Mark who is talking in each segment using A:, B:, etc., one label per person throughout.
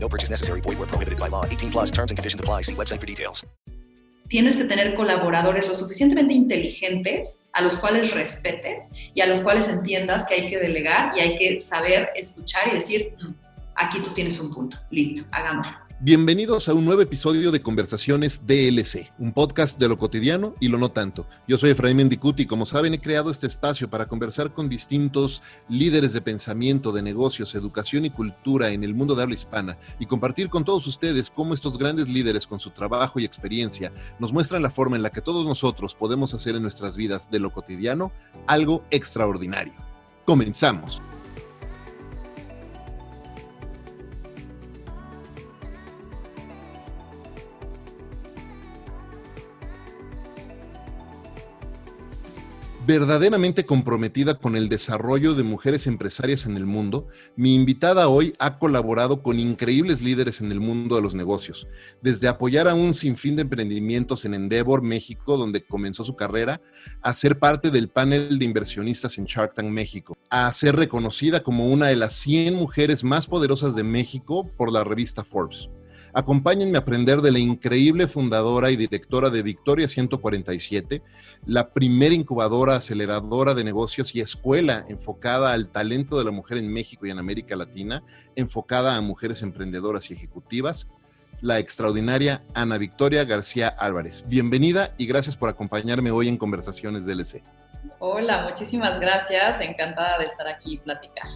A: No purchase necessary. Void where prohibited by law. 18 plus terms and conditions apply. See website for details.
B: Tienes que tener colaboradores lo suficientemente inteligentes a los cuales respetes y a los cuales entiendas que hay que delegar y hay que saber escuchar y decir, "Mm, aquí tú tienes un punto. Listo, hagámoslo.
C: Bienvenidos a un nuevo episodio de Conversaciones DLC, un podcast de lo cotidiano y lo no tanto. Yo soy Efraín Mendicuti y como saben he creado este espacio para conversar con distintos líderes de pensamiento, de negocios, educación y cultura en el mundo de habla hispana y compartir con todos ustedes cómo estos grandes líderes con su trabajo y experiencia nos muestran la forma en la que todos nosotros podemos hacer en nuestras vidas de lo cotidiano algo extraordinario. Comenzamos. Verdaderamente comprometida con el desarrollo de mujeres empresarias en el mundo, mi invitada hoy ha colaborado con increíbles líderes en el mundo de los negocios, desde apoyar a un sinfín de emprendimientos en Endeavor, México, donde comenzó su carrera, a ser parte del panel de inversionistas en Shark Tank México, a ser reconocida como una de las 100 mujeres más poderosas de México por la revista Forbes. Acompáñenme a aprender de la increíble fundadora y directora de Victoria 147, la primera incubadora, aceleradora de negocios y escuela enfocada al talento de la mujer en México y en América Latina, enfocada a mujeres emprendedoras y ejecutivas, la extraordinaria Ana Victoria García Álvarez. Bienvenida y gracias por acompañarme hoy en Conversaciones DLC.
B: Hola, muchísimas gracias. Encantada de estar aquí y platicar.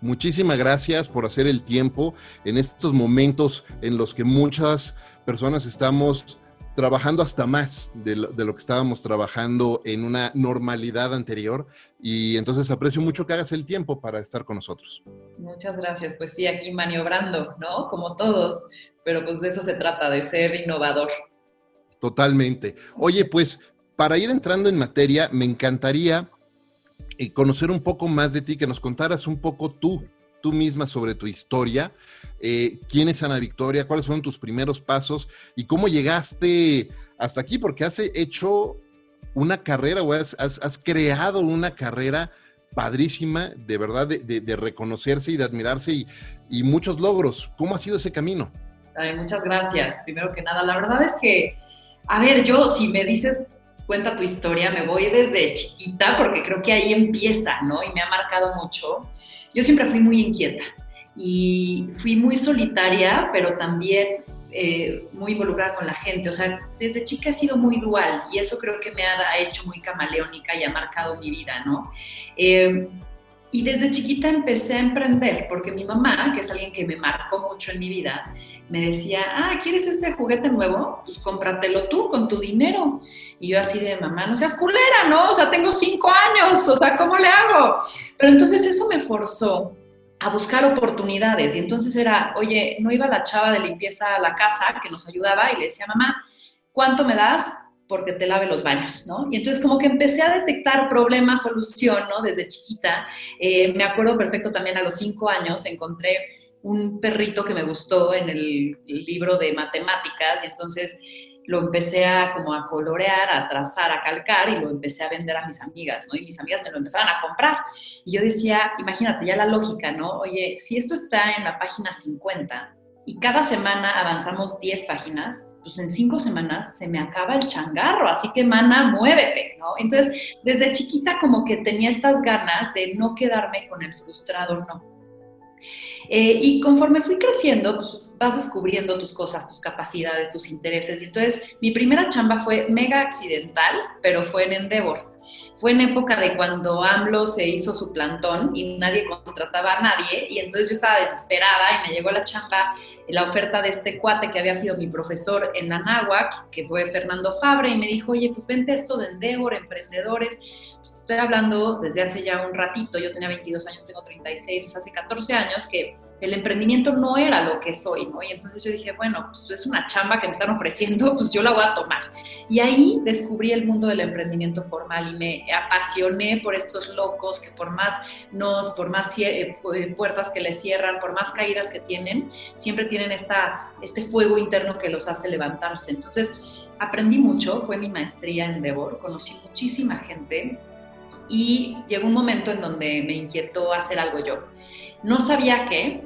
C: Muchísimas gracias por hacer el tiempo en estos momentos en los que muchas personas estamos trabajando hasta más de lo, de lo, que estábamos trabajando en una normalidad anterior y entonces aprecio mucho que hagas el tiempo para estar con nosotros.
B: Muchas gracias, pues sí, aquí maniobrando, ¿no? Como todos, pero pues de eso se trata, de ser innovador.
C: Totalmente. Oye, pues para ir entrando en materia, me encantaría conocer un poco más de ti, que nos contaras un poco tú, tú misma sobre tu historia. Eh, ¿Quién es Ana Victoria? ¿Cuáles fueron tus primeros pasos? ¿Y cómo llegaste hasta aquí? Porque has hecho una carrera o has, has, creado una carrera padrísima, de verdad, de, de, reconocerse y de admirarse y, y, muchos logros. ¿Cómo ha sido ese camino?
B: Muchas gracias. Primero que nada, la verdad es que, a ver, yo si me dices cuenta tu historia, me voy desde chiquita porque creo que ahí empieza, ¿no? Y me ha marcado mucho. Yo siempre fui muy inquieta y fui muy solitaria, pero también eh, muy involucrada con la gente. O sea, desde chica he sido muy dual y eso creo que me ha hecho muy camaleónica y ha marcado mi vida, ¿no? Eh, y desde chiquita empecé a emprender porque mi mamá, que es alguien que me marcó mucho en mi vida, me decía, ah, ¿quieres ese juguete nuevo? Pues cómpratelo tú con tu dinero. Y yo así de mamá, no seas culera, ¿no? O sea, tengo cinco años, o sea, ¿cómo le hago? Pero entonces eso me forzó a buscar oportunidades. Y entonces era, oye, no iba la chava de limpieza a la casa que nos ayudaba y le decía, mamá, ¿cuánto me das? porque te lave los baños, ¿no? Y entonces como que empecé a detectar problema, solución, ¿no? Desde chiquita. Eh, me acuerdo perfecto también a los cinco años encontré un perrito que me gustó en el libro de matemáticas y entonces lo empecé a como a colorear, a trazar, a calcar y lo empecé a vender a mis amigas, ¿no? Y mis amigas me lo empezaban a comprar. Y yo decía, imagínate ya la lógica, ¿no? Oye, si esto está en la página 50 y cada semana avanzamos 10 páginas, pues en cinco semanas se me acaba el changarro, así que mana, muévete, ¿no? Entonces, desde chiquita como que tenía estas ganas de no quedarme con el frustrado, no. Eh, y conforme fui creciendo, pues vas descubriendo tus cosas, tus capacidades, tus intereses. Entonces, mi primera chamba fue mega accidental, pero fue en Endeavor. Fue en época de cuando AMLO se hizo su plantón y nadie contrataba a nadie y entonces yo estaba desesperada y me llegó la chamba, la oferta de este cuate que había sido mi profesor en Anáhuac, que fue Fernando Fabre, y me dijo, oye, pues vente esto de Endeavor, emprendedores. Pues estoy hablando desde hace ya un ratito, yo tenía 22 años, tengo 36, o sea, hace 14 años que el emprendimiento no era lo que soy, ¿no? Y entonces yo dije, bueno, pues es una chamba que me están ofreciendo, pues yo la voy a tomar. Y ahí descubrí el mundo del emprendimiento formal y me apasioné por estos locos que por más nos, por más eh, puertas que les cierran, por más caídas que tienen, siempre tienen esta, este fuego interno que los hace levantarse. Entonces, aprendí mucho, fue mi maestría en Devor, conocí muchísima gente y llegó un momento en donde me inquietó hacer algo yo. No sabía qué,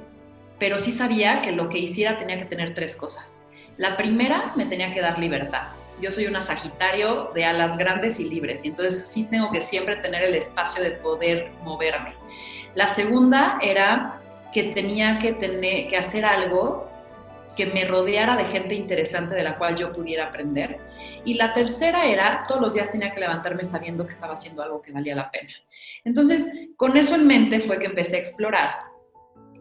B: pero sí sabía que lo que hiciera tenía que tener tres cosas. La primera, me tenía que dar libertad. Yo soy una Sagitario de alas grandes y libres, y entonces sí tengo que siempre tener el espacio de poder moverme. La segunda era que tenía que, tener, que hacer algo que me rodeara de gente interesante de la cual yo pudiera aprender. Y la tercera era, todos los días tenía que levantarme sabiendo que estaba haciendo algo que valía la pena. Entonces, con eso en mente fue que empecé a explorar.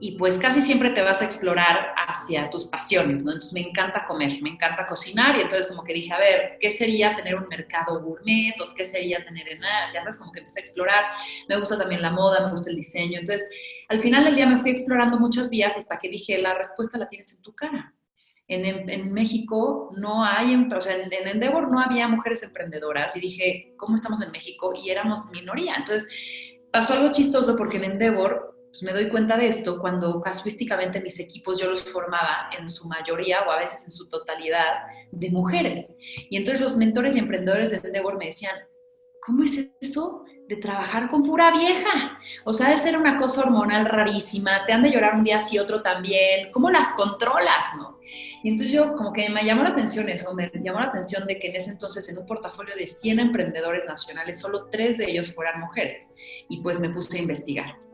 B: Y pues casi siempre te vas a explorar hacia tus pasiones, ¿no? Entonces me encanta comer, me encanta cocinar y entonces como que dije, a ver, ¿qué sería tener un mercado gourmet? ¿O qué sería tener en... Ya sabes, como que empecé a explorar. Me gusta también la moda, me gusta el diseño. Entonces, al final del día me fui explorando muchas vías hasta que dije, la respuesta la tienes en tu cara. En, México no hay, o sea, en, Endeavor no había mujeres emprendedoras y dije, ¿cómo estamos en México? Y éramos minoría. Entonces, pasó algo chistoso porque en Endeavor pues me doy cuenta de esto cuando casuísticamente mis equipos yo los formaba en su mayoría o a veces en su totalidad de mujeres. Y entonces los mentores y emprendedores de Endeavor me decían, ¿cómo es eso de trabajar con pura vieja? O sea, de ser una cosa hormonal rarísima, te han de llorar un día sí, otro también, ¿cómo las controlas, no? Y entonces yo como que me llamó la atención eso, me llamó la atención de que en ese entonces en un portafolio de 100 emprendedores nacionales, solo tres de ellos fueran mujeres. Y pues me puse a investigar.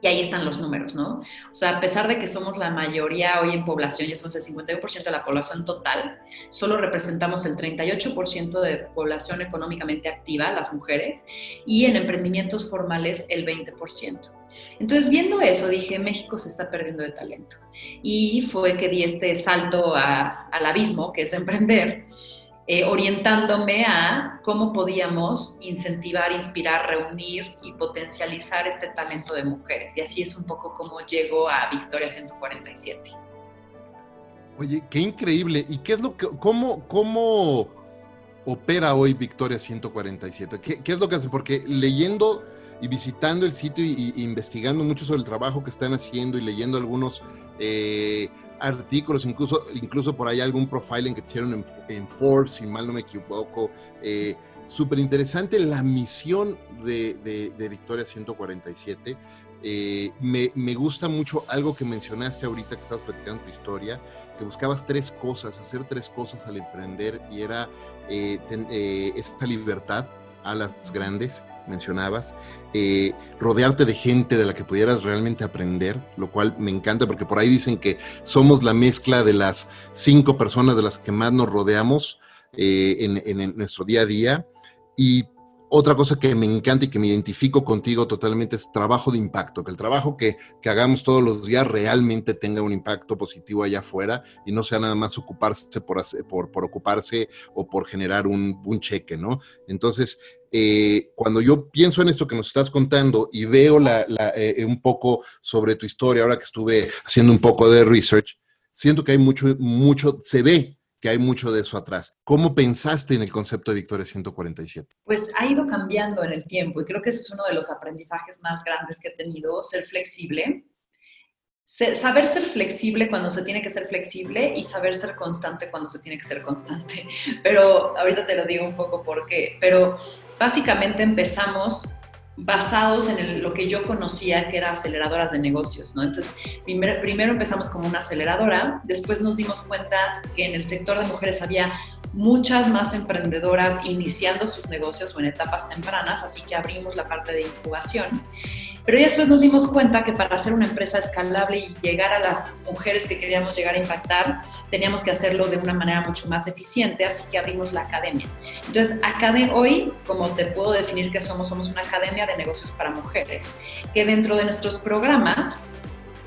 B: Y ahí están los números, ¿no? O sea, a pesar de que somos la mayoría hoy en población, ya somos el 51% de la población total, solo representamos el 38% de población económicamente activa, las mujeres, y en emprendimientos formales el 20%. Entonces, viendo eso, dije, México se está perdiendo de talento. Y fue que di este salto al abismo, que es emprender, eh, orientándome a cómo podíamos incentivar, inspirar, reunir y potencializar este talento de mujeres. Y así es un poco como llego a Victoria 147.
C: Oye, qué increíble. ¿Y qué es lo que, cómo, cómo opera hoy Victoria 147? ¿Qué, es lo que hace? Porque leyendo y visitando el sitio y, investigando mucho sobre el trabajo que están haciendo y leyendo algunos eh, artículos, incluso, incluso por ahí algún profiling que hicieron en, Forbes, si mal no me equivoco. Eh, Súper interesante la misión de, Victoria 147. Eh, me, me, gusta mucho algo que mencionaste ahorita que estabas platicando tu historia, que buscabas tres cosas, hacer tres cosas al emprender y era eh, eh esta libertad a las grandes, mencionabas, eh, rodearte de gente de la que pudieras realmente aprender, lo cual me encanta porque por ahí dicen que somos la mezcla de las cinco personas de las que más nos rodeamos eh, en, nuestro día a día. Y otra cosa que me encanta y que me identifico contigo totalmente es trabajo de impacto, que el trabajo que, hagamos todos los días realmente tenga un impacto positivo allá afuera y no sea nada más ocuparse por, por, por ocuparse o por generar un cheque, ¿no? Entonces, eh, cuando yo pienso en esto que nos estás contando y veo eh, un poco sobre tu historia, ahora que estuve haciendo un poco de research, siento que hay mucho, mucho, se ve que hay mucho de eso atrás. ¿Cómo pensaste en el concepto de Victoria 147?
B: Pues ha ido cambiando en el tiempo y creo que ese es uno de los aprendizajes más grandes que he tenido, ser flexible. Saber ser flexible cuando se tiene que ser flexible y saber ser constante cuando se tiene que ser constante. Pero ahorita te lo digo un poco por qué. Pero básicamente empezamos basados en lo que yo conocía que era aceleradoras de negocios, ¿no? Entonces, primero, primero empezamos como una aceleradora, después nos dimos cuenta que en el sector de mujeres había muchas más emprendedoras iniciando sus negocios o en etapas tempranas, así que abrimos la parte de incubación pero después nos dimos cuenta que para hacer una empresa escalable y llegar a las mujeres que queríamos llegar a impactar, teníamos que hacerlo de una manera mucho más eficiente, así que abrimos la academia. Entonces, hoy, como te puedo definir que somos, somos una academia de negocios para mujeres, que dentro de nuestros programas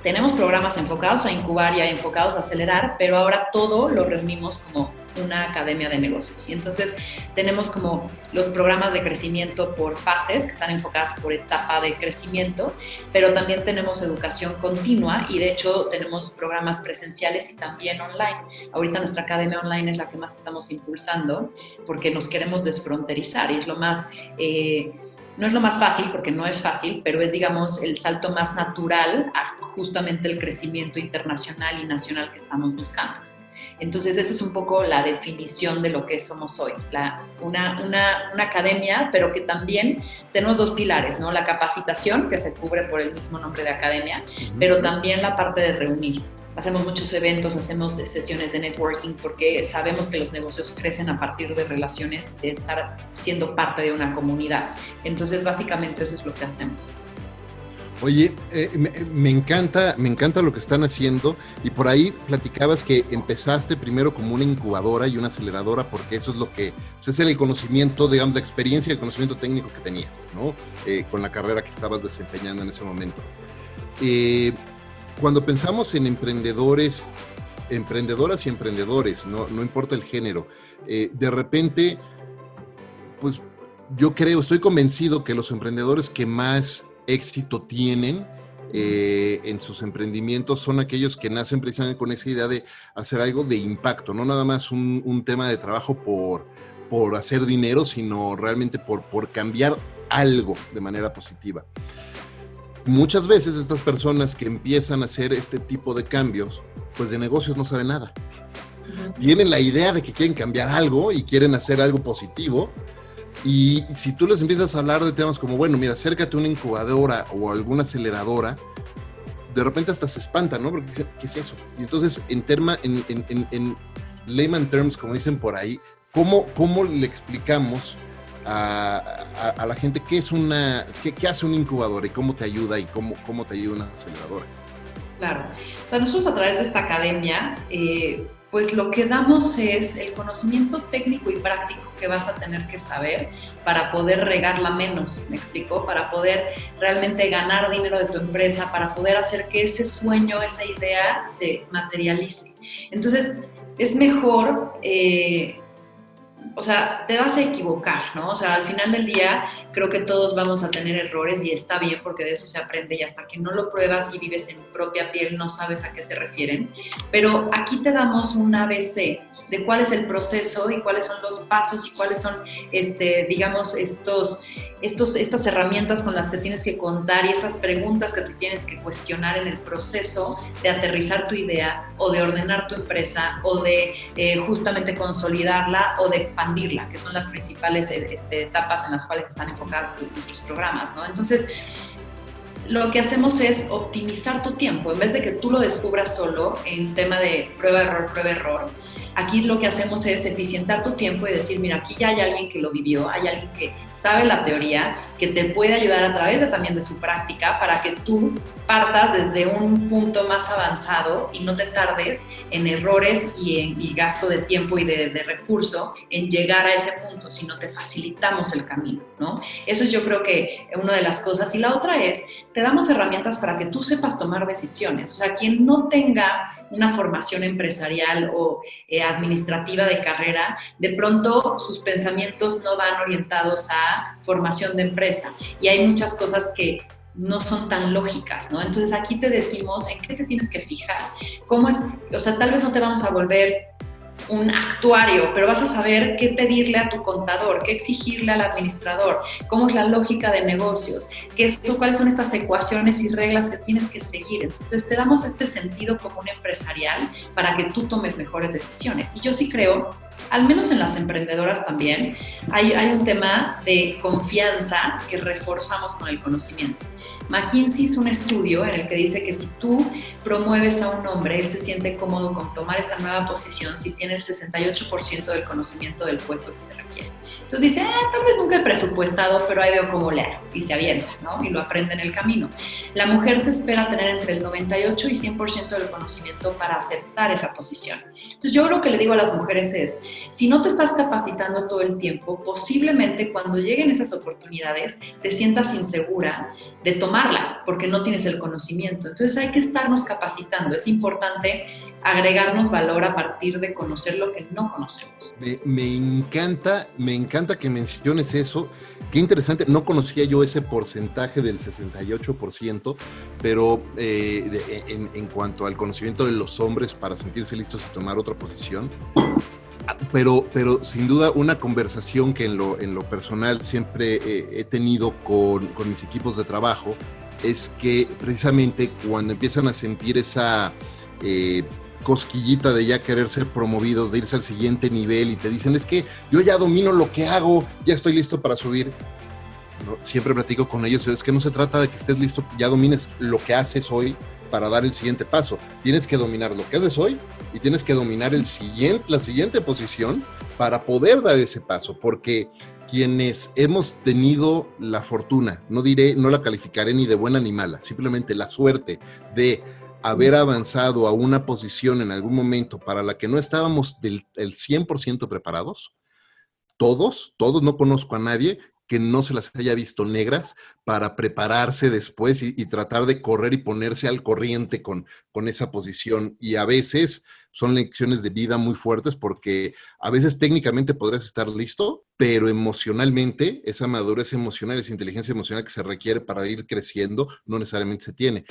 B: tenemos programas enfocados a incubar y enfocados a acelerar, pero ahora todo lo reunimos como una academia de negocios. Y entonces tenemos como los programas de crecimiento por fases, que están enfocadas por etapa de crecimiento, pero también tenemos educación continua y de hecho tenemos programas presenciales y también online. Ahorita nuestra academia online es la que más estamos impulsando porque nos queremos desfronterizar y es lo más... Eh, no es lo más fácil porque no es fácil, pero es, digamos, el salto más natural a justamente el crecimiento internacional y nacional que estamos buscando. Entonces, esa es un poco la definición de lo que somos hoy, una, una, una, academia, pero que también tenemos dos pilares, ¿no? La capacitación, que se cubre por el mismo nombre de academia, pero también la parte de reunir hacemos muchos eventos, hacemos sesiones de networking porque sabemos que los negocios crecen a partir de relaciones, de estar siendo parte de una comunidad. Entonces, básicamente eso es lo que hacemos.
C: Oye, eh, me, encanta, me encanta lo que están haciendo y por ahí platicabas que empezaste primero como una incubadora y una aceleradora porque eso es lo que pues, es el conocimiento, digamos, la experiencia el conocimiento técnico que tenías, ¿no? Eh, con la carrera que estabas desempeñando en ese momento. Eh, cuando pensamos en emprendedores, emprendedoras y emprendedores, no, importa el género, eh, de repente, pues yo creo, estoy convencido que los emprendedores que más éxito tienen eh, en sus emprendimientos son aquellos que nacen precisamente con esa idea de hacer algo de impacto, no nada más un, un tema de trabajo por, por hacer dinero, sino realmente por, por cambiar algo de manera positiva muchas veces estas personas que empiezan a hacer este tipo de cambios, pues de negocios no saben nada. Tienen la idea de que quieren cambiar algo y quieren hacer algo positivo. Y si tú les empiezas a hablar de temas como, bueno, mira, acércate a una incubadora o alguna aceleradora, de repente hasta se espantan, ¿no? Porque, ¿qué es eso? Y entonces, en, terma, en, en, en layman terms, como dicen por ahí, ¿cómo, cómo le explicamos a, la gente qué es una, qué, qué, hace un incubador y cómo te ayuda y cómo, cómo te ayuda una aceleradora.
B: Claro. O sea, nosotros a través de esta academia, eh, pues lo que damos es el conocimiento técnico y práctico que vas a tener que saber para poder regarla menos, ¿me explico? Para poder realmente ganar dinero de tu empresa, para poder hacer que ese sueño, esa idea se materialice. Entonces, es mejor... Eh, o sea, te vas a equivocar, ¿no? O sea, al final del día creo que todos vamos a tener errores y está bien porque de eso se aprende y hasta que no lo pruebas y vives en propia piel no sabes a qué se refieren. Pero aquí te damos un ABC de cuál es el proceso y cuáles son los pasos y cuáles son, este, digamos, estos, estas herramientas con las que tienes que contar y estas preguntas que te tienes que cuestionar en el proceso de aterrizar tu idea o de ordenar tu empresa o de eh, justamente consolidarla o de expandirla, que son las principales este, etapas en las cuales están enfocadas nuestros programas, ¿no? Entonces, lo que hacemos es optimizar tu tiempo. En vez de que tú lo descubras solo en tema de prueba, error, prueba, error, aquí lo que hacemos es eficientar tu tiempo y decir, mira, aquí ya hay alguien que lo vivió, hay alguien que sabe la teoría, que te puede ayudar a través de, también de su práctica para que tú partas desde un punto más avanzado y no te tardes en errores y en gasto de tiempo y de, de recurso en llegar a ese punto, sino te facilitamos el camino, ¿no? Eso es yo creo que una de las cosas. Y la otra es, te damos herramientas para que tú sepas tomar decisiones. O sea, quien no tenga una formación empresarial o eh, administrativa de carrera, de pronto sus pensamientos no van orientados a formación de empresa. Y hay muchas cosas que no son tan lógicas, ¿no? Entonces aquí te decimos en qué te tienes que fijar, cómo es, o sea, tal vez no te vamos a volver un actuario, pero vas a saber qué pedirle a tu contador, qué exigirle al administrador, cómo es la lógica de negocios, qué es, cuáles son estas ecuaciones y reglas que tienes que seguir. Entonces te damos este sentido común empresarial para que tú tomes mejores decisiones. Y yo sí creo al menos en las emprendedoras también, hay, un tema de confianza que reforzamos con el conocimiento. McKinsey hizo un estudio en el que dice que si tú promueves a un hombre, él se siente cómodo con tomar esta nueva posición si tiene el 68% del conocimiento del puesto que se requiere. Entonces dice, ah, tal vez nunca he presupuestado, pero ahí veo cómo leo y se avienta, ¿no? Y lo aprende en el camino. La mujer se espera tener entre el 98 y 100% del conocimiento para aceptar esa posición. Entonces yo lo que le digo a las mujeres es, Si no te estás capacitando todo el tiempo, posiblemente cuando lleguen esas oportunidades te sientas insegura de tomarlas porque no tienes el conocimiento. Entonces hay que estarnos capacitando. Es importante agregarnos valor a partir de conocer lo que no conocemos.
C: Me, encanta, me encanta que menciones eso. Qué interesante, no conocía yo ese porcentaje del 68%, pero eh, en, en, cuanto al conocimiento de los hombres para sentirse listos y tomar otra posición, pero, pero sin duda una conversación que en lo, en lo personal siempre eh, he tenido con, con mis equipos de trabajo es que precisamente cuando empiezan a sentir esa... Eh, cosquillita de ya querer ser promovidos, de irse al siguiente nivel y te dicen, es que yo ya domino lo que hago, ya estoy listo para subir. siempre platico con ellos, es que no se trata de que estés listo, ya domines lo que haces hoy para dar el siguiente paso. Tienes que dominar lo que haces hoy y tienes que dominar el siguiente, la siguiente posición para poder dar ese paso, porque quienes hemos tenido la fortuna, no diré, no la calificaré ni de buena ni mala, simplemente la suerte de haber avanzado a una posición en algún momento para la que no estábamos del el 100% preparados, todos, todos, no conozco a nadie que no se las haya visto negras para prepararse después y, tratar de correr y ponerse al corriente con, con esa posición. Y a veces son lecciones de vida muy fuertes porque a veces técnicamente podrías estar listo, pero emocionalmente, esa madurez emocional, esa inteligencia emocional que se requiere para ir creciendo, no necesariamente se tiene.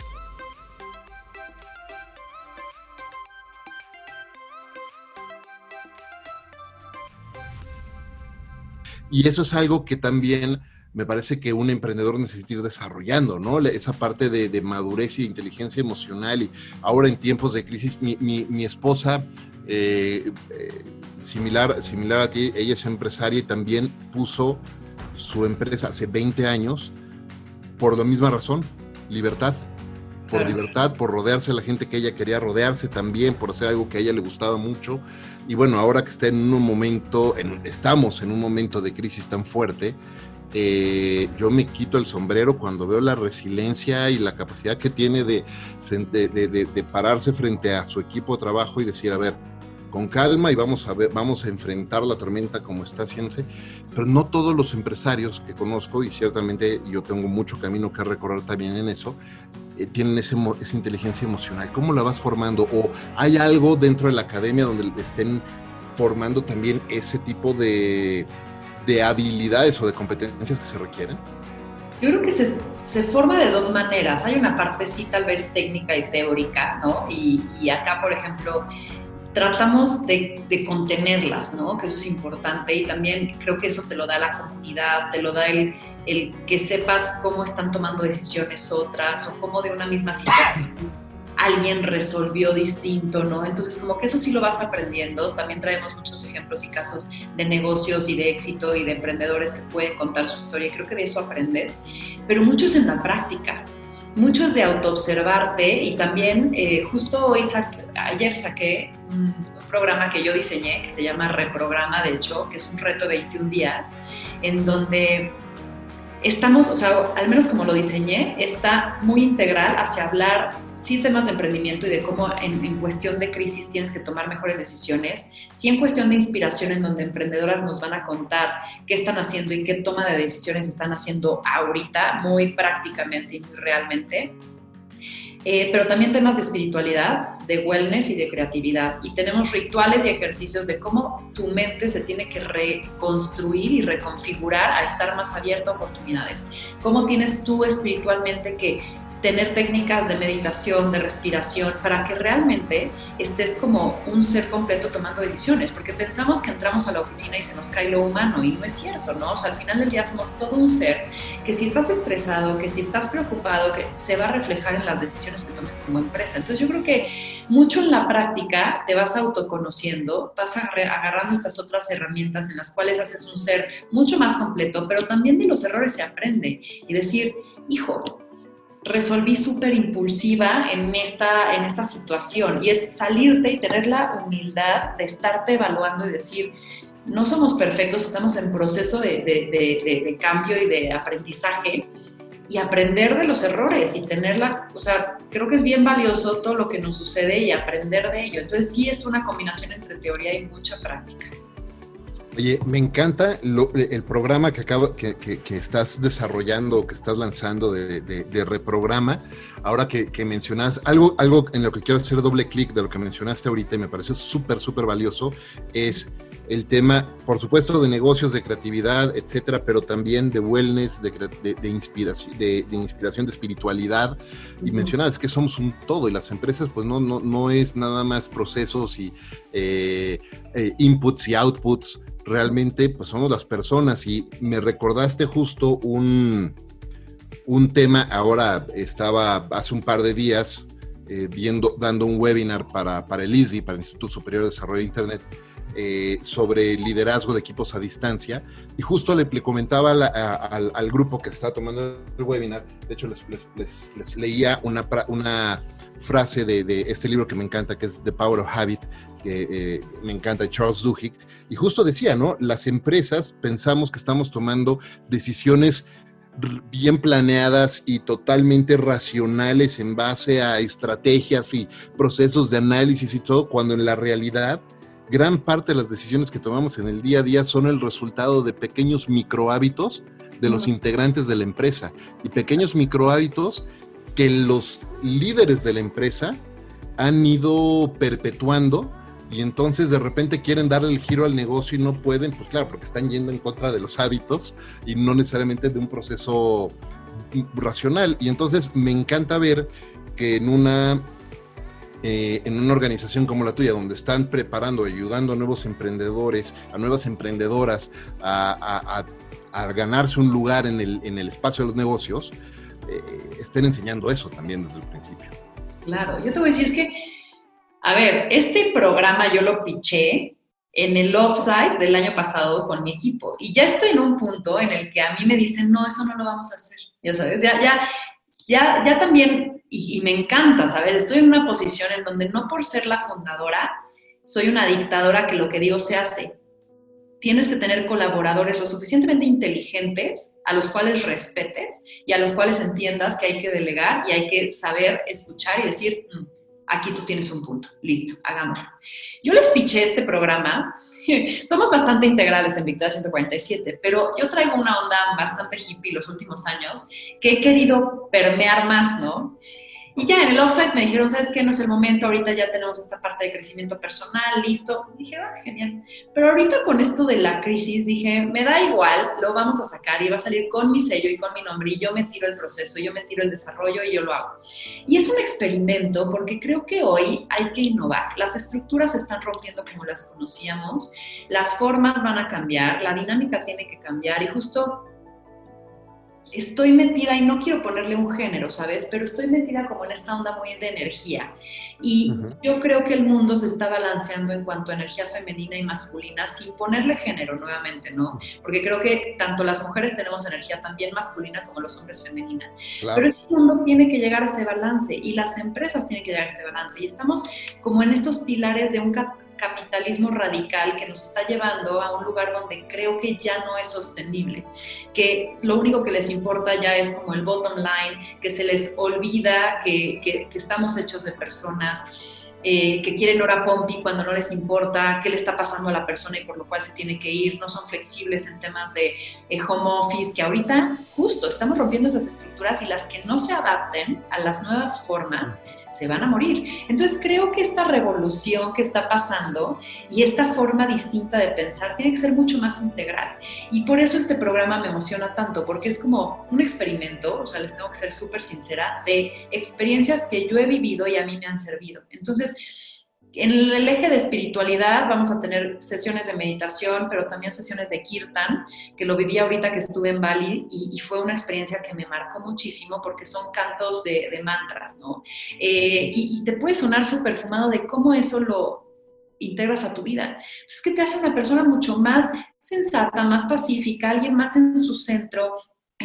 C: Y eso es algo que también me parece que un emprendedor necesita ir desarrollando, ¿no? Esa parte de, madurez y de inteligencia emocional. Y ahora en tiempos de crisis, mi, esposa, eh, eh, similar, similar a ti, ella es empresaria y también puso su empresa hace 20 años por la misma razón, libertad. Por libertad, por rodearse de la gente que ella quería rodearse también, por hacer algo que a ella le gustaba mucho. Y bueno, ahora que está en un momento, estamos en un momento de crisis tan fuerte, eh, yo me quito el sombrero cuando veo la resiliencia y la capacidad que tiene de, de, pararse frente a su equipo de trabajo y decir, a ver, con calma y vamos a ver, vamos a enfrentar la tormenta como está haciéndose, pero no todos los empresarios que conozco, y ciertamente yo tengo mucho camino que recorrer también en eso, eh, tienen esa inteligencia emocional? ¿Cómo la vas formando? ¿O hay algo dentro de la academia donde estén formando también ese tipo de, de habilidades o de competencias que se requieren?
B: Yo creo que se, se, forma de dos maneras. Hay una parte sí tal vez técnica y teórica, ¿no? Y, y acá, por ejemplo, tratamos de, contenerlas, ¿no? Que eso es importante y también creo que eso te lo da la comunidad, te lo da el, el que sepas cómo están tomando decisiones otras o cómo de una misma situación alguien resolvió distinto, ¿no? Entonces, como que eso sí lo vas aprendiendo. También traemos muchos ejemplos y casos de negocios y de éxito y de emprendedores que pueden contar su historia creo que de eso aprendes, pero mucho es en la práctica. Mucho es de autoobservarte y también eh, justo hoy ayer saqué un, programa que yo diseñé que se llama Reprograma, de hecho, que es un reto de 21 días, en donde estamos, o sea, al menos como lo diseñé, está muy integral hacia hablar sí temas de emprendimiento y de cómo en, cuestión de crisis tienes que tomar mejores decisiones, sí en cuestión de inspiración en donde emprendedoras nos van a contar qué están haciendo y qué toma de decisiones están haciendo ahorita, muy prácticamente y muy realmente. Eh, pero también temas de espiritualidad, de wellness y de creatividad. Y tenemos rituales y ejercicios de cómo tu mente se tiene que reconstruir y reconfigurar a estar más abierto a oportunidades. Cómo tienes tú espiritualmente que tener técnicas de meditación, de respiración, para que realmente estés como un ser completo tomando decisiones, porque pensamos que entramos a la oficina y se nos cae lo humano y no es cierto, ¿no? O sea, al final del día somos todo un ser que si estás estresado, que si estás preocupado, que se va a reflejar en las decisiones que tomes como empresa. Entonces yo creo que mucho en la práctica te vas autoconociendo, vas agarrando estas otras herramientas en las cuales haces un ser mucho más completo, pero también de los errores se aprende y decir, hijo, resolví súper impulsiva en esta, en esta situación y es salirte y tener la humildad de estarte evaluando y decir, no somos perfectos, estamos en proceso de, de, cambio y de aprendizaje y aprender de los errores y tenerla, o sea, creo que es bien valioso todo lo que nos sucede y aprender de ello. Entonces sí es una combinación entre teoría y mucha práctica.
C: Oye, me encanta el programa que, acaba, que, estás desarrollando, que estás lanzando de, reprograma. Ahora que, mencionas algo, algo en lo que quiero hacer doble clic de lo que mencionaste ahorita y me pareció súper, súper valioso, es el tema, por supuesto, de negocios, de creatividad, etcétera, pero también de wellness, de, inspiración, de, inspiración, de espiritualidad. Y mencionabas que somos un todo y las empresas, pues no, no, no es nada más procesos y eh, eh, inputs y outputs realmente pues somos las personas. Y me recordaste justo un, un tema, ahora estaba hace un par de días eh, viendo, dando un webinar para, para el ISI, para el Instituto Superior de Desarrollo de Internet, eh, sobre liderazgo de equipos a distancia. Y justo le, comentaba al, grupo que está tomando el webinar, de hecho les, les, leía una, una frase de, de, este libro que me encanta, que es The Power of Habit, que eh, me encanta, Charles Duhigg, y justo decía, ¿no? Las empresas pensamos que estamos tomando decisiones bien planeadas y totalmente racionales en base a estrategias y procesos de análisis y todo, cuando en la realidad gran parte de las decisiones que tomamos en el día a día son el resultado de pequeños microhábitos de los integrantes de la empresa y pequeños microhábitos que los líderes de la empresa han ido perpetuando y entonces de repente quieren darle el giro al negocio y no pueden, pues claro, porque están yendo en contra de los hábitos y no necesariamente de un proceso racional. Y entonces me encanta ver que en una, eh, en una organización como la tuya, donde están preparando, ayudando a nuevos emprendedores, a nuevas emprendedoras a, ganarse un lugar en el, en el espacio de los negocios, eh, estén enseñando eso también desde el principio.
B: Claro, yo te voy a decir, es que a ver, este programa yo lo piché en el offsite del año pasado con mi equipo y ya estoy en un punto en el que a mí me dicen, no, eso no lo vamos a hacer, ya sabes, ya, ya, ya, ya también, y, y me encanta, ¿sabes? Estoy en una posición en donde no por ser la fundadora, soy una dictadora que lo que digo se hace. Tienes que tener colaboradores lo suficientemente inteligentes a los cuales respetes y a los cuales entiendas que hay que delegar y hay que saber escuchar y decir, mm, aquí tú tienes un punto, listo, hagámoslo. Yo les piché este programa, somos bastante integrales en Victoria 147, pero yo traigo una onda bastante hippie los últimos años que he querido permear más, ¿no? Y ya en el offsite me dijeron, ¿sabes qué? No es el momento, ahorita ya tenemos esta parte de crecimiento personal, listo. dije, ah, genial. Pero ahorita con esto de la crisis, dije, me da igual, lo vamos a sacar y va a salir con mi sello y con mi nombre y yo me tiro el proceso, yo me tiro el desarrollo y yo lo hago. Y es un experimento porque creo que hoy hay que innovar. Las estructuras se están rompiendo como las conocíamos, las formas van a cambiar, la dinámica tiene que cambiar y justo estoy metida y no quiero ponerle un género, ¿sabes? Pero estoy metida como en esta onda muy de energía. Y yo creo que el mundo se está balanceando en cuanto a energía femenina y masculina sin ponerle género nuevamente, ¿no? Porque creo que tanto las mujeres tenemos energía también masculina como los hombres femenina. Pero el mundo tiene que llegar a ese balance y las empresas tienen que llegar a este balance. Y estamos como en estos pilares de un capitalismo radical que nos está llevando a un lugar donde creo que ya no es sostenible, que lo único que les importa ya es como el bottom line, que se les olvida que, que, estamos hechos de personas. Eh, que quieren hora pompi cuando no les importa qué le está pasando a la persona y por lo cual se tiene que ir, no son flexibles en temas de eh, home office, que ahorita justo estamos rompiendo estas estructuras y las que no se adapten a las nuevas formas se van a morir. Entonces creo que esta revolución que está pasando y esta forma distinta de pensar tiene que ser mucho más integral. Y por eso este programa me emociona tanto, porque es como un experimento, o sea, les tengo que ser súper sincera, de experiencias que yo he vivido y a mí me han servido. Entonces, en el eje de espiritualidad vamos a tener sesiones de meditación, pero también sesiones de kirtan, que lo viví ahorita que estuve en Bali y, fue una experiencia que me marcó muchísimo porque son cantos de, mantras, ¿no? Eh, y, y, te puede sonar súper fumado de cómo eso lo integras a tu vida. Es que te hace una persona mucho más sensata, más pacífica, alguien más en su centro,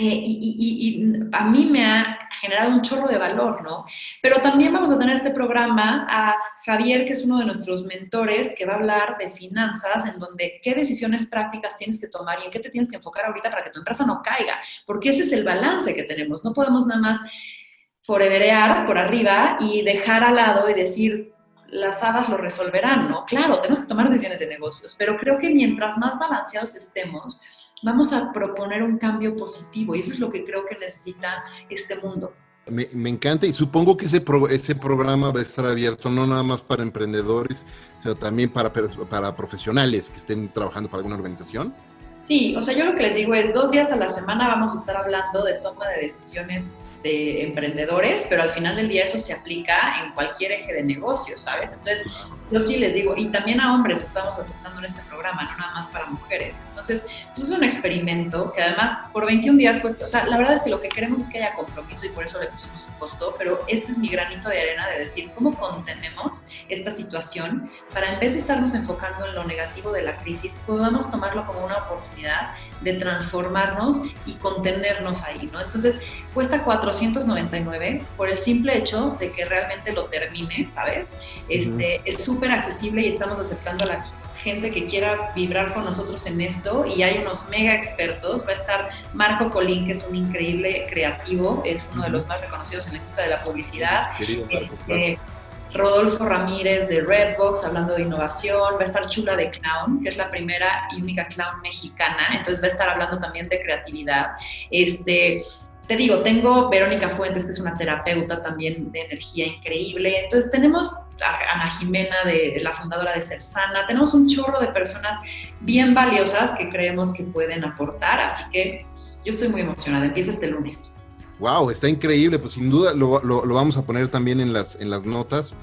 B: eh, y, a mí me ha generado un chorro de valor, ¿no? Pero también vamos a tener este programa a Javier, que es uno de nuestros mentores, que va a hablar de finanzas, en donde qué decisiones prácticas tienes que tomar y en qué te tienes que enfocar ahorita para que tu empresa no caiga, porque ese es el balance que tenemos. No podemos nada más foreverear por arriba y dejar al lado y decir, las hadas lo resolverán, ¿no? Claro, tenemos que tomar decisiones de negocios, pero creo que mientras más balanceados estemos, vamos a proponer un cambio positivo y eso es lo que creo que necesita este mundo.
C: Me, encanta y supongo que ese, ese programa va a estar abierto no nada más para emprendedores, sino también para, para profesionales que estén trabajando para alguna organización.
B: Sí, o sea, yo lo que les digo es dos días a la semana vamos a estar hablando de toma de decisiones de emprendedores, pero al final del día eso se aplica en cualquier eje de negocio, ¿sabes? Entonces, yo sí les digo, y también a hombres estamos aceptando en este programa, no nada más para mujeres. Entonces, pues es un experimento que además por 21 días cuesta, o sea, la verdad es que lo que queremos es que haya compromiso y por eso le pusimos un costo, pero este es mi granito de arena de decir cómo contenemos esta situación para en vez de estarnos enfocando en lo negativo de la crisis, podamos tomarlo como una oportunidad de transformarnos y contenernos ahí, ¿no? Entonces, cuesta 499 por el simple hecho de que realmente lo termine, ¿sabes? Este, Es súper accesible y estamos aceptando a la gente que quiera vibrar con nosotros en esto y hay unos mega expertos. Va a estar Marco Colín, que es un increíble creativo, es uno de los más reconocidos en la industria de la publicidad. Querido este, Rodolfo Ramírez de Redbox hablando de innovación, va a estar Chula de Clown, que es la primera y única clown mexicana, entonces va a estar hablando también de creatividad. Este, te digo, tengo Verónica Fuentes, que es una terapeuta también de energía increíble. Entonces tenemos a Ana Jimena, de, la fundadora de Ser Sana. Tenemos un chorro de personas bien valiosas que creemos que pueden aportar. Así que pues, yo estoy muy emocionada. Empieza este lunes.
C: Wow, está increíble. Pues sin duda lo, vamos a poner también en las, en las notas.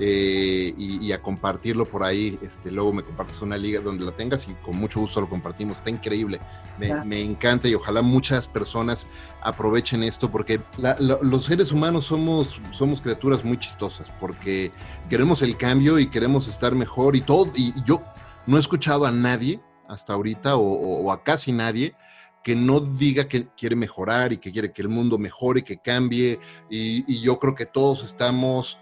C: Eh, y, a compartirlo por ahí. Este, luego me compartes una liga donde la tengas y con mucho gusto lo compartimos. Está increíble. Me, encanta y ojalá muchas personas aprovechen esto porque los seres humanos somos, somos criaturas muy chistosas porque queremos el cambio y queremos estar mejor y todo. Y, yo no he escuchado a nadie hasta ahorita o a casi nadie que no diga que quiere mejorar y que quiere que el mundo mejore, que cambie. Y, yo creo que todos estamos,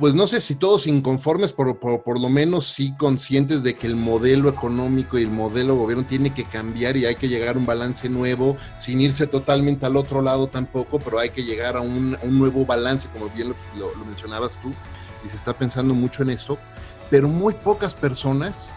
C: pues no sé si todos inconformes, pero por, lo menos sí conscientes de que el modelo económico y el modelo gobierno tiene que cambiar y hay que llegar a un balance nuevo, sin irse totalmente al otro lado tampoco, pero hay que llegar a un, nuevo balance, como bien lo, lo mencionabas tú, y se está pensando mucho en eso, pero muy pocas personas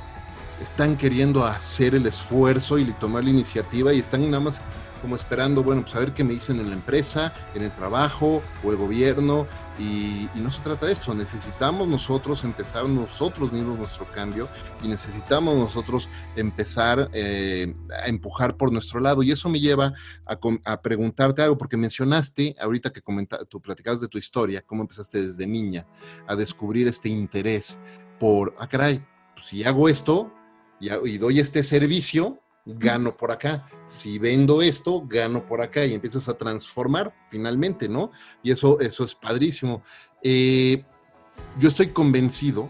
C: están queriendo hacer el esfuerzo y tomar la iniciativa y están nada más como esperando, bueno, pues a ver qué me dicen en la empresa, en el trabajo o el gobierno. Y, no se trata de eso, necesitamos nosotros empezar nosotros mismos nuestro cambio y necesitamos nosotros empezar eh, a empujar por nuestro lado. Y eso me lleva a, preguntarte algo, porque mencionaste, ahorita que tú platicabas de tu historia, cómo empezaste desde niña a descubrir este interés por, ah, caray, pues si hago esto, y, doy este servicio, gano por acá. Si vendo esto, gano por acá y empiezas a transformar finalmente, ¿no? Y eso, eso es padrísimo. Eh, yo estoy convencido,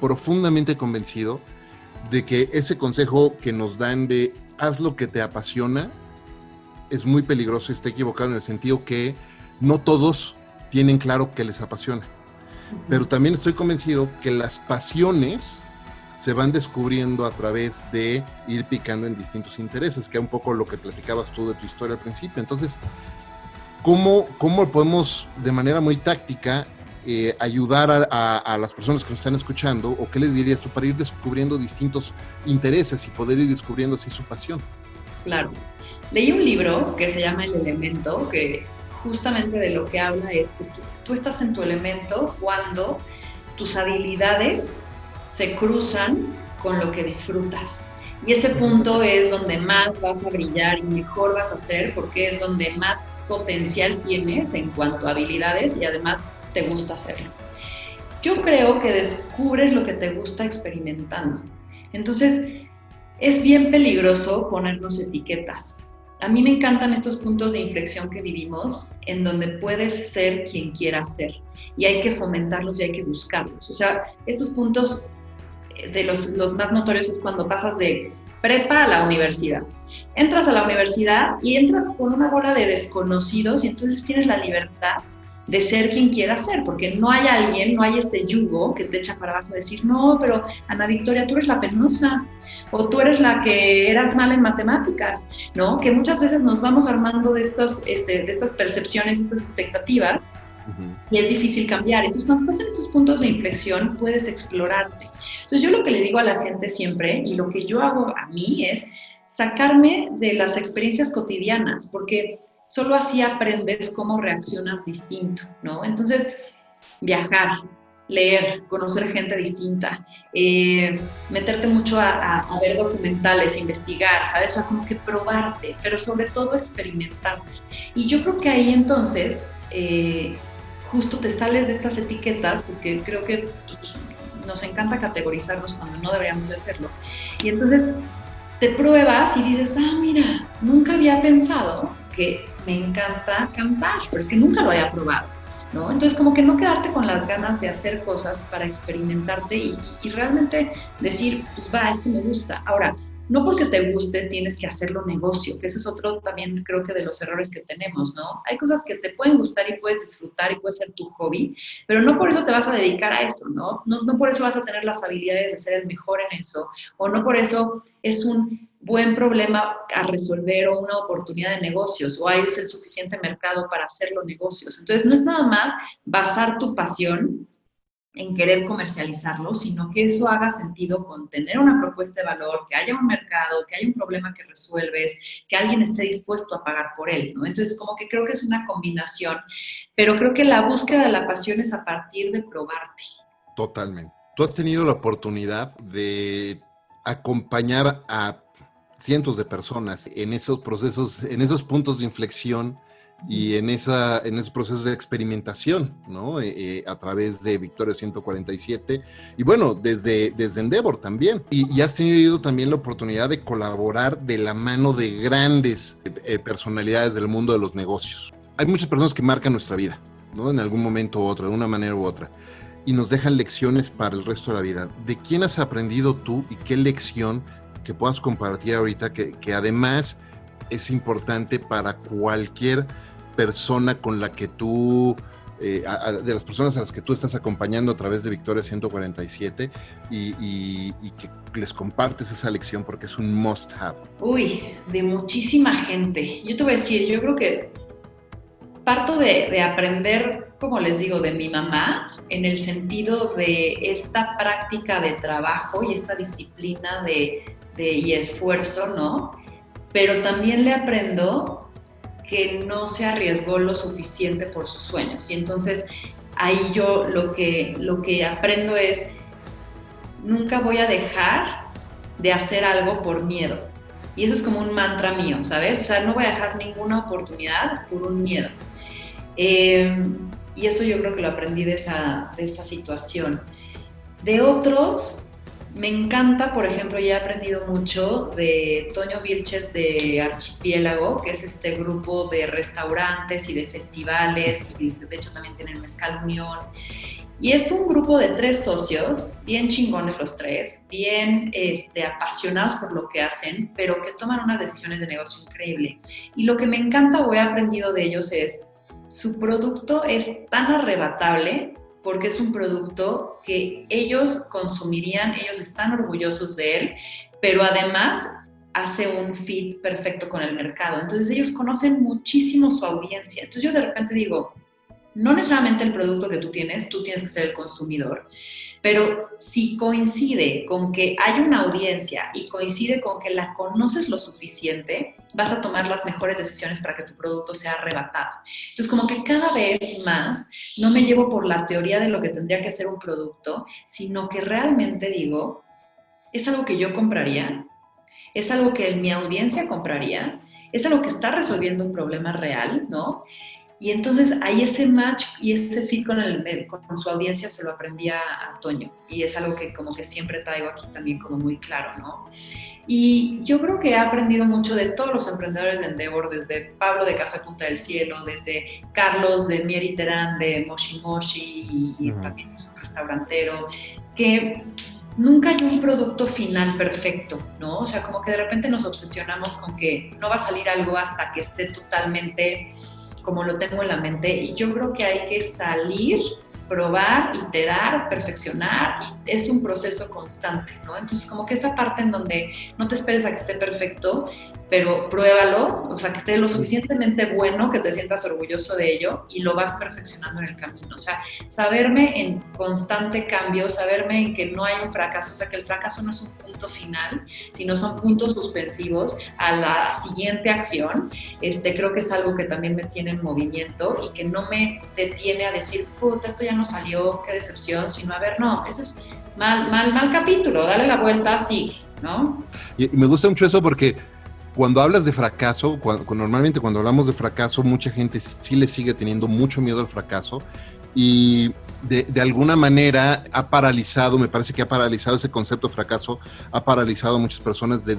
C: profundamente convencido, de que ese consejo que nos dan de haz lo que te apasiona es muy peligroso y está equivocado en el sentido que no todos tienen claro que les apasiona. Pero también estoy convencido que las pasiones se van descubriendo a través de ir picando en distintos intereses, que es un poco lo que platicabas tú de tu historia al principio. Entonces, ¿cómo, cómo podemos de manera muy táctica eh, ayudar a, las personas que nos están escuchando o qué les dirías tú para ir descubriendo distintos intereses y poder ir descubriendo así su pasión?
B: Claro. Leí un libro que se llama El Elemento, que justamente de lo que habla es que tú estás en tu elemento cuando tus habilidades se cruzan con lo que disfrutas. Y ese punto es donde más vas a brillar y mejor vas a ser porque es donde más potencial tienes en cuanto a habilidades y además te gusta hacerlo. Yo creo que descubres lo que te gusta experimentando. Entonces, es bien peligroso ponernos etiquetas. A mí me encantan estos puntos de inflexión que vivimos en donde puedes ser quien quieras ser y hay que fomentarlos y hay que buscarlos. O sea, estos puntos de los, los más notorios es cuando pasas de prepa a la universidad. Entras a la universidad y entras con una bola de desconocidos y entonces tienes la libertad de ser quien quieras ser, porque no hay alguien, no hay este yugo que te echa para abajo, decir, no, pero Ana Victoria, tú eres la penosa, o tú eres la que eras mal en matemáticas, ¿no? Que muchas veces nos vamos armando de, estos, este, de estas percepciones, estas expectativas, y es difícil cambiar. Entonces, cuando estás en estos puntos de inflexión, puedes explorarte. Entonces, yo lo que le digo a la gente siempre y lo que yo hago a mí es sacarme de las experiencias cotidianas, porque solo así aprendes cómo reaccionas distinto, ¿no? Entonces, viajar, leer, conocer gente distinta, eh, meterte mucho a, ver documentales, investigar, ¿sabes? O sea, como que probarte, pero sobre todo experimentarte. Y yo creo que ahí entonces eh, justo te sales de estas etiquetas, porque creo que pues, nos encanta categorizarnos cuando no deberíamos de hacerlo. Y entonces te pruebas y dices, ah, mira, nunca había pensado que me encanta cantar, pero es que nunca lo había probado. ¿No? Entonces, como que no quedarte con las ganas de hacer cosas para experimentarte y, y realmente decir, pues va, esto me gusta. Ahora, no porque te guste tienes que hacerlo negocio, que ese es otro también creo que de los errores que tenemos, ¿no? Hay cosas que te pueden gustar y puedes disfrutar y puede ser tu hobby, pero no por eso te vas a dedicar a eso, ¿no? No, no por eso vas a tener las habilidades de ser el mejor en eso, o no por eso es un buen problema a resolver o una oportunidad de negocios, o hay el suficiente mercado para hacerlo negocios. Entonces, no es nada más basar tu pasión en querer comercializarlo, sino que eso haga sentido con tener una propuesta de valor, que haya un mercado, que haya un problema que resuelves, que alguien esté dispuesto a pagar por él, ¿no? Entonces, como que creo que es una combinación, pero creo que la búsqueda de la pasión es a partir de probarte.
C: Totalmente. Tú has tenido la oportunidad de acompañar a cientos de personas en esos procesos, en esos puntos de inflexión y en, esa, en esos procesos de experimentación, ¿no? Eh, eh, a través de Victoria 147 y bueno, desde, desde Endeavor también. Y, has tenido también la oportunidad de colaborar de la mano de grandes eh, personalidades del mundo de los negocios. Hay muchas personas que marcan nuestra vida, ¿no? En algún momento u otro, de una manera u otra. Y nos dejan lecciones para el resto de la vida. ¿De quién has aprendido tú y qué lección que puedas compartir ahorita que, que además es importante para cualquier persona con la que tú, eh, de las personas a las que tú estás acompañando a través de Victoria 147 y, que les compartes esa lección porque es un must have?
B: Uy, de muchísima gente. Yo te voy a decir, yo creo que parto de, aprender, como les digo, de mi mamá, en el sentido de esta práctica de trabajo y esta disciplina de, y esfuerzo, ¿no? Pero también le aprendo que no se arriesgó lo suficiente por sus sueños. Y entonces ahí yo lo que, lo que aprendo es, nunca voy a dejar de hacer algo por miedo. Y eso es como un mantra mío, ¿sabes? O sea, no voy a dejar ninguna oportunidad por un miedo. Em, y eso yo creo que lo aprendí de esa, de esa situación. De otros, me encanta, por ejemplo, ya he aprendido mucho de Toño Vilches de Archipiélago, que es este grupo de restaurantes y de festivales, y de hecho también tienen Mezcal Unión. Y es un grupo de tres socios, bien chingones los tres, bien este, apasionados por lo que hacen, pero que toman unas decisiones de negocio increíble. Y lo que me encanta o he aprendido de ellos es, su producto es tan arrebatable porque es un producto que ellos consumirían, ellos están orgullosos de él, pero además hace un fit perfecto con el mercado. Entonces ellos conocen muchísimo su audiencia. Entonces yo de repente digo, no necesariamente el producto que tú tienes, tú tienes que ser el consumidor, pero si coincide con que hay una audiencia y coincide con que la conoces lo suficiente, vas a tomar las mejores decisiones para que tu producto sea arrebatado. Entonces, como que cada vez más no me llevo por la teoría de lo que tendría que ser un producto, sino que realmente digo, es algo que yo compraría, es algo que mi audiencia compraría, es algo que está resolviendo un problema real, ¿no? Y entonces ahí ese match y ese fit con, el, con su audiencia se lo aprendí a, Toño. Y es algo que como que siempre traigo aquí también como muy claro, ¿no? Y yo creo que he aprendido mucho de todos los emprendedores de Endeavor, desde Pablo de Café Punta del Cielo, desde Carlos de Mieri Terán de Moshi Moshi y, también es un restaurantero, que nunca hay un producto final perfecto, ¿no? O sea, como que de repente nos obsesionamos con que no va a salir algo hasta que esté totalmente como lo tengo en la mente y yo creo que hay que salir probar, iterar, perfeccionar, es un proceso constante, ¿no? Entonces, como que esa parte en donde no te esperes a que esté perfecto, pero pruébalo, o sea, que esté lo suficientemente bueno, que te sientas orgulloso de ello y lo vas perfeccionando en el camino. O sea, saberme en constante cambio, saberme en que no hay un fracaso, o sea, que el fracaso no es un punto final, sino son puntos suspensivos a la siguiente acción, este, creo que es algo que también me tiene en movimiento y que no me detiene a decir, puta, esto ya no salió, qué decepción, sino a ver, no, eso es mal, mal, mal capítulo, dale la vuelta, sí, ¿no?
C: Me gusta mucho eso porque cuando hablas de fracaso, normalmente cuando hablamos de fracaso, mucha gente sí le sigue teniendo mucho miedo al fracaso y de, de, alguna manera ha paralizado, me parece que ha paralizado ese concepto de fracaso, ha paralizado a muchas personas de,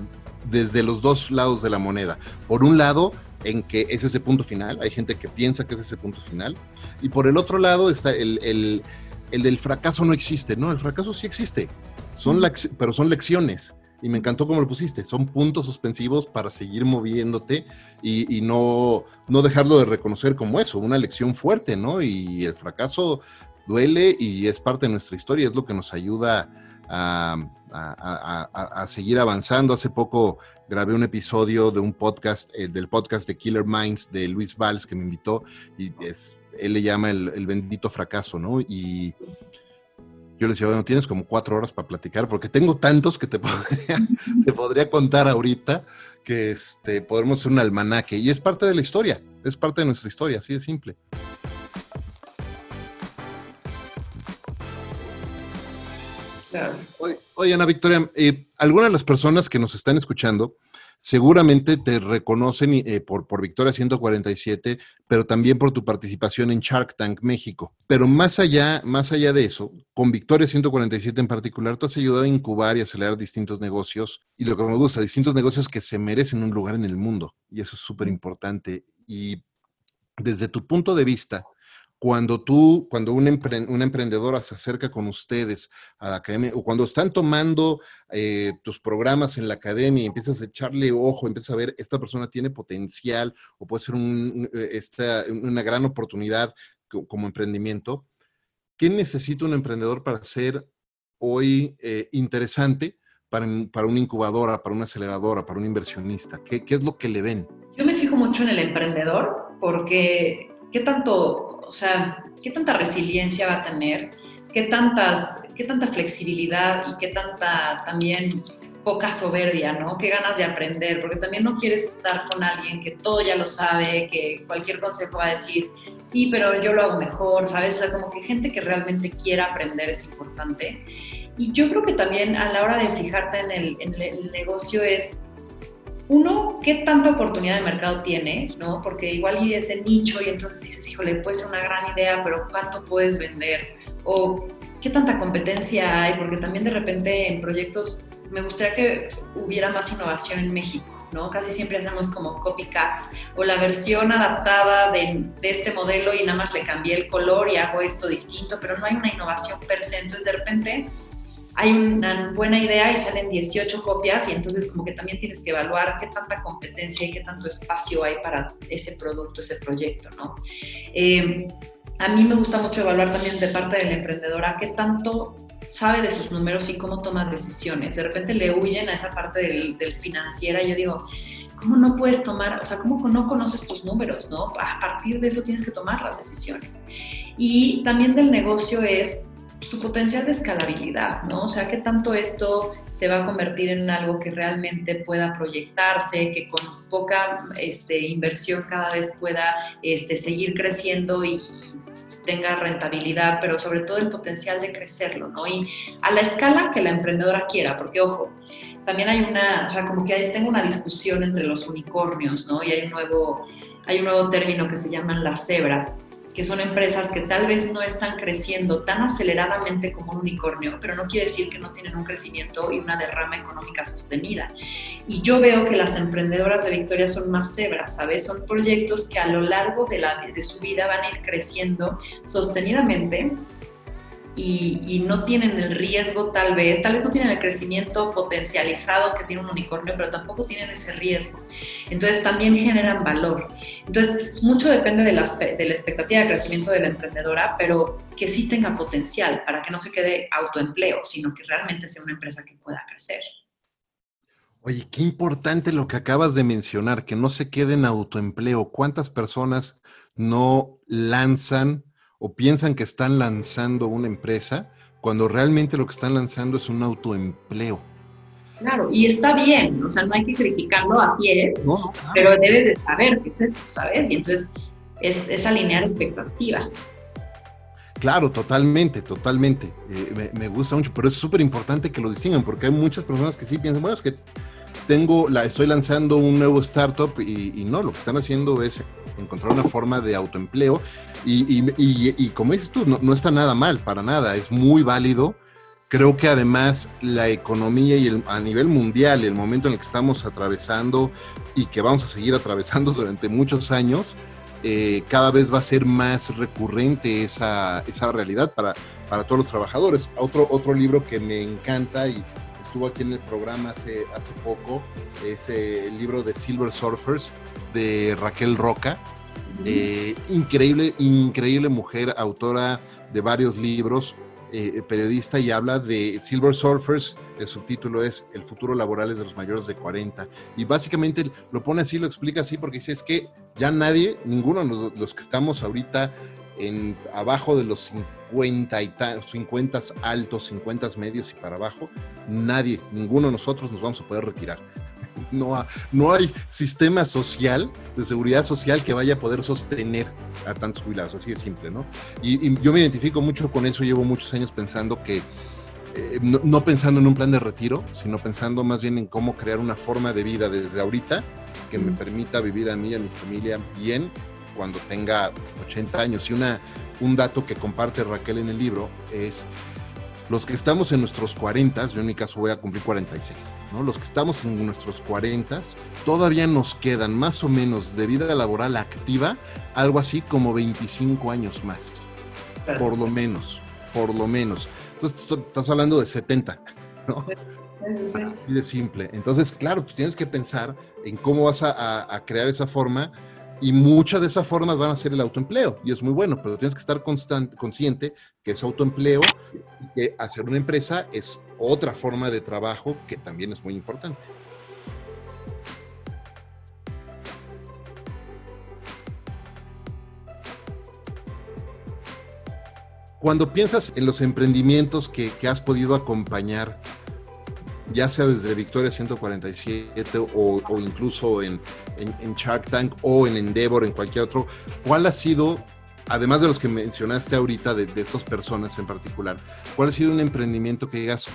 C: desde los dos lados de la moneda. Por un lado, en que es ese punto final, hay gente que piensa que es ese punto final, y por el otro lado está el, el, el del fracaso no existe, no, el fracaso sí existe, son pero son lecciones. Y me encantó cómo lo pusiste, son puntos suspensivos para seguir moviéndote y, y no, no dejarlo de reconocer como eso, una lección fuerte, ¿no? Y el fracaso duele y es parte de nuestra historia, es lo que nos ayuda a, a, seguir avanzando. Hace poco grabé un episodio de un podcast, el del podcast de Killer Minds de Luis Valls, que me invitó, y es, él le llama el, bendito fracaso, ¿no? Y yo le decía, bueno, tienes como cuatro horas para platicar, porque tengo tantos que te podría, te podría contar ahorita que este, podremos hacer un almanaque. Y es parte de la historia, es parte de nuestra historia, así de simple. Oye, Ana Victoria, eh, algunas de las personas que nos están escuchando seguramente te reconocen eh, por, por Victoria 147, pero también por tu participación en Shark Tank México. Pero más allá, más allá de eso, con Victoria 147 en particular, tú has ayudado a incubar y acelerar distintos negocios. Y lo que me gusta, distintos negocios que se merecen un lugar en el mundo. Y eso es súper importante. Y desde tu punto de vista, cuando tú, cuando una, emprendedora se acerca con ustedes a la academia, o cuando están tomando eh, tus programas en la academia y empiezas a echarle ojo, empiezas a ver, esta persona tiene potencial o puede ser una gran oportunidad como emprendimiento, ¿qué necesita un emprendedor para ser hoy eh, interesante para, para, una incubadora, para una aceleradora, para un inversionista? ¿Qué, ¿Qué es lo que le ven?
B: Yo me fijo mucho en el emprendedor porque ¿qué tanto o sea, ¿qué tanta resiliencia va a tener? ¿Qué, tantas, qué tanta flexibilidad y qué tanta también poca soberbia, ¿no? Qué ganas de aprender, porque también no quieres estar con alguien que todo ya lo sabe, que cualquier consejo va a decir, sí, pero yo lo hago mejor, ¿sabes? O sea, como que gente que realmente quiera aprender es importante. Y yo creo que también a la hora de fijarte en el, en el negocio es uno, ¿qué tanta oportunidad de mercado tiene? ¿no? Porque igual y es el nicho y entonces dices, híjole, puede ser una gran idea, pero ¿cuánto puedes vender? O ¿qué tanta competencia hay? Porque también de repente en proyectos me gustaría que hubiera más innovación en México. ¿no? Casi siempre hacemos como copycats o la versión adaptada de, de, este modelo y nada más le cambié el color y hago esto distinto, pero no hay una innovación per se. Entonces, de repente, hay una buena idea y salen 18 copias y entonces como que también tienes que evaluar qué tanta competencia y qué tanto espacio hay para ese producto, ese proyecto, ¿no? Eh, a mí me gusta mucho evaluar también de parte de la emprendedora qué tanto sabe de sus números y cómo toma decisiones. De repente le huyen a esa parte del, del financiera yo digo, ¿cómo no puedes tomar, o sea, cómo no conoces tus números, ¿no? A partir de eso tienes que tomar las decisiones. Y también del negocio es su potencial de escalabilidad, ¿no? O sea, qué tanto esto se va a convertir en algo que realmente pueda proyectarse, que con poca este, inversión cada vez pueda este, seguir creciendo y tenga rentabilidad, pero sobre todo el potencial de crecerlo, ¿no? Y a la escala que la emprendedora quiera, porque ojo, también hay una, o sea, como que hay, tengo una discusión entre los unicornios, ¿no? Y hay un nuevo, hay un nuevo término que se llaman las cebras que son empresas que tal vez no están creciendo tan aceleradamente como un unicornio, pero no quiere decir que no tienen un crecimiento y una derrama económica sostenida. Y yo veo que las emprendedoras de Victoria son más cebras, ¿sabes? Son proyectos que a lo largo de, la, de su vida van a ir creciendo sostenidamente y, no tienen el riesgo tal vez, tal vez no tienen el crecimiento potencializado que tiene un unicornio, pero tampoco tienen ese riesgo. Entonces también generan valor. Entonces mucho depende de la, de la expectativa de crecimiento de la emprendedora, pero que sí tenga potencial para que no se quede autoempleo, sino que realmente sea una empresa que pueda crecer.
C: Oye, qué importante lo que acabas de mencionar, que no se quede en autoempleo. ¿Cuántas personas no lanzan o piensan que están lanzando una empresa cuando realmente lo que están lanzando es un autoempleo.
B: Claro, y está bien, o sea, no hay que criticarlo, así es, pero debes de saber qué es eso, ¿sabes? Y entonces es, alinear expectativas.
C: Claro, totalmente, totalmente. Eh, me, gusta mucho, pero es súper importante que lo distingan, porque hay muchas personas que sí piensan, bueno, es que tengo, la, estoy lanzando un nuevo startup y, y no, lo que están haciendo es encontrar una forma de autoempleo y, como dices tú, no, está nada mal, para nada, es muy válido. Creo que además la economía y a nivel mundial, el momento en el que estamos atravesando y que vamos a seguir atravesando durante muchos años, eh, cada vez va a ser más recurrente esa, esa realidad para, para todos los trabajadores. Otro, otro libro que me encanta y estuvo aquí en el programa hace, hace poco es eh, el libro de Silver Surfers de Raquel Roca eh, increíble, increíble mujer, autora de varios libros, eh, periodista y habla de Silver Surfers, el subtítulo es El futuro laboral es de los mayores de 40. Y básicamente lo pone así, lo explica así, porque dice, es que ya nadie, ninguno de los, que estamos ahorita en abajo de los 50 y 50 altos, 50 medios y para abajo, nadie, ninguno de nosotros nos vamos a poder retirar no, no hay sistema social, de seguridad social, que vaya a poder sostener a tantos jubilados, así de simple, ¿no? Y, yo me identifico mucho con eso, llevo muchos años pensando que, eh, no, pensando en un plan de retiro, sino pensando más bien en cómo crear una forma de vida desde ahorita que me permita vivir a mí y a mi familia bien cuando tenga 80 años. Y una, un dato que comparte Raquel en el libro es los que estamos en nuestros 40, yo en mi caso voy a cumplir 46, ¿no? Los que estamos en nuestros 40, todavía nos quedan más o menos de vida laboral activa algo así como 25 años más. Por lo menos, por lo menos. Entonces estás hablando de 70, ¿no? Así de simple. Entonces, claro, pues tienes que pensar en cómo vas a crear esa forma y muchas de esas formas van a ser el autoempleo, y es muy bueno, pero tienes que estar constante, consciente que es autoempleo que hacer una empresa es otra forma de trabajo que también es muy importante. Cuando piensas en los emprendimientos que, que has podido acompañar ya sea desde Victoria 147 o, incluso en, en, Shark Tank o en Endeavor, en cualquier otro, ¿cuál ha sido, además de los que mencionaste ahorita, de, estas personas en particular, cuál ha sido un emprendimiento que digas,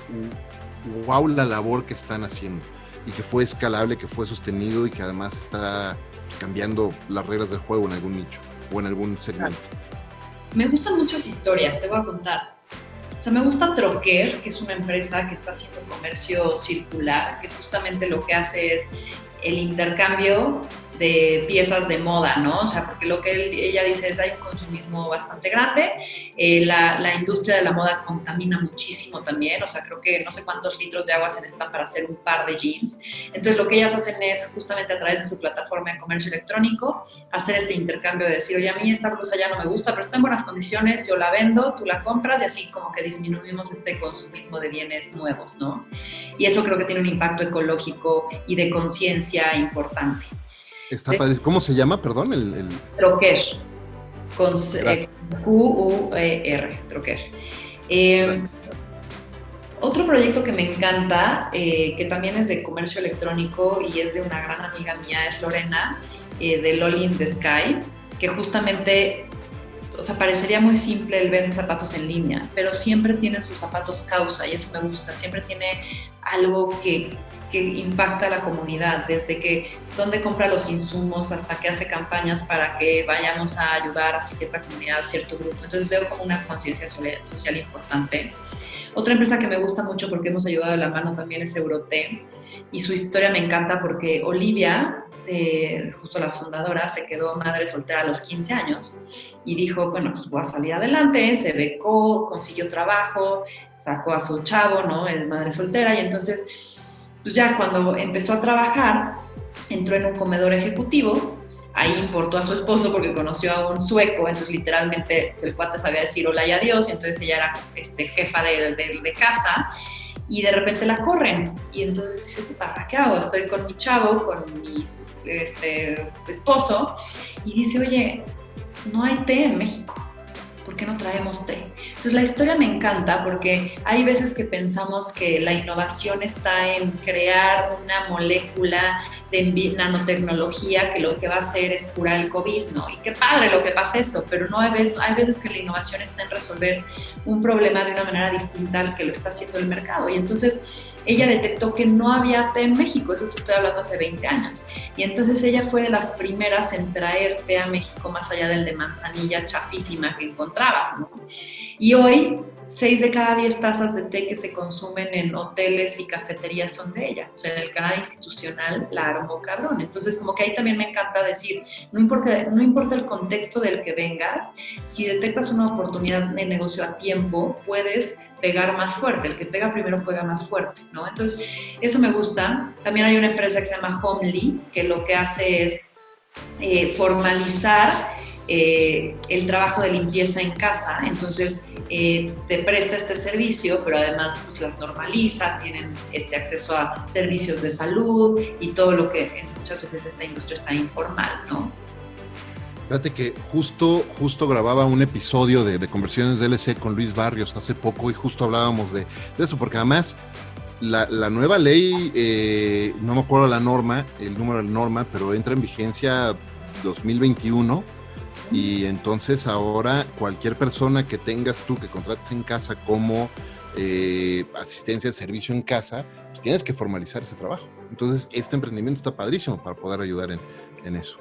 C: wow, la labor que están haciendo y que fue escalable, que fue sostenido y que además está cambiando las reglas del juego en algún nicho o en algún segmento?
B: Me gustan muchas historias, te voy a contar sea, me gusta Troquer, que es una empresa que está haciendo comercio circular, que justamente lo que hace es el intercambio de piezas de moda, ¿no? O sea, porque lo que ella dice es hay un consumismo bastante grande, eh, la, la, industria de la moda contamina muchísimo también, o sea, creo que no sé cuántos litros de agua se necesitan para hacer un par de jeans. Entonces, lo que ellas hacen es justamente a través de su plataforma de comercio electrónico hacer este intercambio de decir, oye, a mí esta blusa ya no me gusta, pero está en buenas condiciones, yo la vendo, tú la compras y así como que disminuimos este consumismo de bienes nuevos, ¿no? Y eso creo que tiene un impacto ecológico y de conciencia importante.
C: Está ¿Cómo se llama, perdón? El, el...
B: Troquer, con Q-U-E-R, Troquer. Eh, otro proyecto que me encanta, eh, que también es de comercio electrónico y es de una gran amiga mía, es Lorena, eh, de Loli in the Sky, que justamente, o sea, parecería muy simple el vender zapatos en línea, pero siempre tienen sus zapatos causa y eso me gusta, siempre tiene algo que, que impacta a la comunidad, desde que dónde compra los insumos hasta que hace campañas para que vayamos a ayudar a cierta comunidad, a cierto grupo. Entonces veo como una conciencia social importante. Otra empresa que me gusta mucho porque hemos ayudado de la mano también es Eurote y su historia me encanta porque Olivia de, justo la fundadora, se quedó madre soltera a los 15 años y dijo, bueno, pues voy a salir adelante, se becó, consiguió trabajo, sacó a su chavo, ¿no? Es madre soltera y entonces, pues ya cuando empezó a trabajar, entró en un comedor ejecutivo, ahí importó a su esposo porque conoció a un sueco, entonces literalmente el cuate sabía decir hola y adiós, y entonces ella era este, jefa de, casa y de repente la corren. Y entonces dice, ¿para qué hago? Estoy con mi chavo, con mi este, esposo, y dice, oye, no hay té en México. ¿Por qué no traemos té? Entonces la historia me encanta porque hay veces que pensamos que la innovación está en crear una molécula de nanotecnología que lo que va a hacer es curar el COVID, ¿no? Y qué padre lo que pasa esto, pero no hay, hay veces que la innovación está en resolver un problema de una manera distinta al que lo está haciendo el mercado. Y entonces ella detectó que no había té en México, eso te estoy hablando hace 20 años. Y entonces ella fue de las primeras en traer té a México más allá del de manzanilla chafísima que encontrabas. Y hoy 6 de cada 10 tazas de té que se consumen en hoteles y cafeterías son de ella. O sea, en el canal institucional la armó cabrón. Entonces, como que ahí también me encanta decir, no importa, el contexto del que vengas, si detectas una oportunidad de negocio a tiempo, puedes pegar más fuerte. El que pega primero pega más fuerte, ¿no? Entonces, eso me gusta. También hay una empresa que se llama Homely, que lo que hace es eh, formalizar eh, el trabajo de limpieza en casa. Entonces, eh, te presta este servicio, pero además pues, las normaliza, tienen este acceso a servicios de salud y todo lo que muchas veces esta industria está informal, ¿no?
C: Fíjate que justo, justo grababa un episodio de, de Conversiones DLC con Luis Barrios hace poco y justo hablábamos de, eso, porque además la, nueva ley, eh, no me acuerdo la norma, el número de la norma, pero entra en vigencia 2021 y entonces ahora cualquier persona que tengas tú que contrates en casa como eh, asistencia de servicio en casa, pues tienes que formalizar ese trabajo. Entonces este emprendimiento está padrísimo para poder ayudar en, en eso.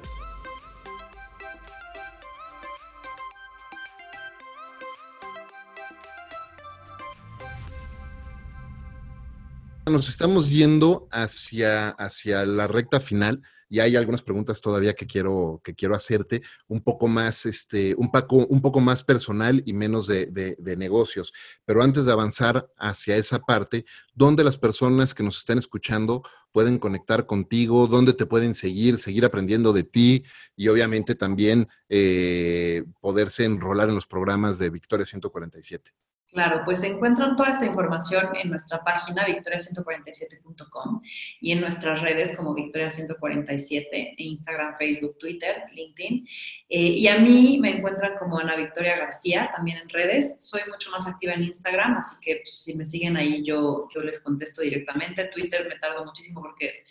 C: Nos estamos yendo hacia, hacia la recta final y hay algunas preguntas todavía que quiero, que quiero hacerte, un poco más, este, un poco, un poco más personal y menos de, de, negocios. Pero antes de avanzar hacia esa parte, ¿dónde las personas que nos están escuchando pueden conectar contigo? ¿Dónde te pueden seguir, seguir aprendiendo de ti? Y obviamente también eh, poderse enrolar en los programas de Victoria 147.
B: Claro, pues encuentran toda esta información en nuestra página victoria147.com y en nuestras redes como Victoria147, Instagram, Facebook, Twitter, LinkedIn. Eh, y a mí me encuentran como Ana Victoria García, también en redes. Soy mucho más activa en Instagram, así que pues, si me siguen ahí yo, yo les contesto directamente. Twitter me tardo muchísimo porque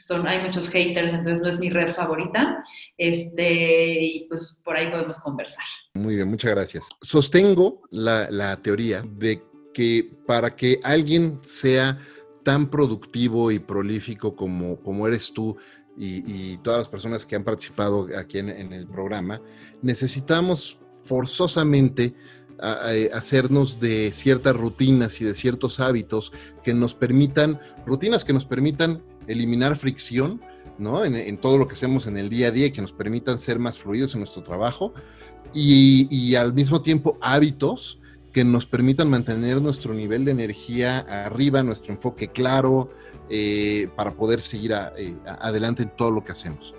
B: son, hay muchos haters, entonces no es mi red favorita, este, y pues por ahí podemos conversar.
C: Muy bien, muchas gracias. Sostengo la, la teoría de que para que alguien sea tan productivo y prolífico como, como eres tú y, y, todas las personas que han participado aquí en, en el programa, necesitamos forzosamente hacernos de ciertas rutinas y de ciertos hábitos que nos permitan, rutinas que nos permitan eliminar fricción, ¿no? En, todo lo que hacemos en el día a día y que nos permitan ser más fluidos en nuestro trabajo y, al mismo tiempo hábitos que nos permitan mantener nuestro nivel de energía arriba, nuestro enfoque claro, eh, para poder seguir eh, adelante en todo lo que hacemos.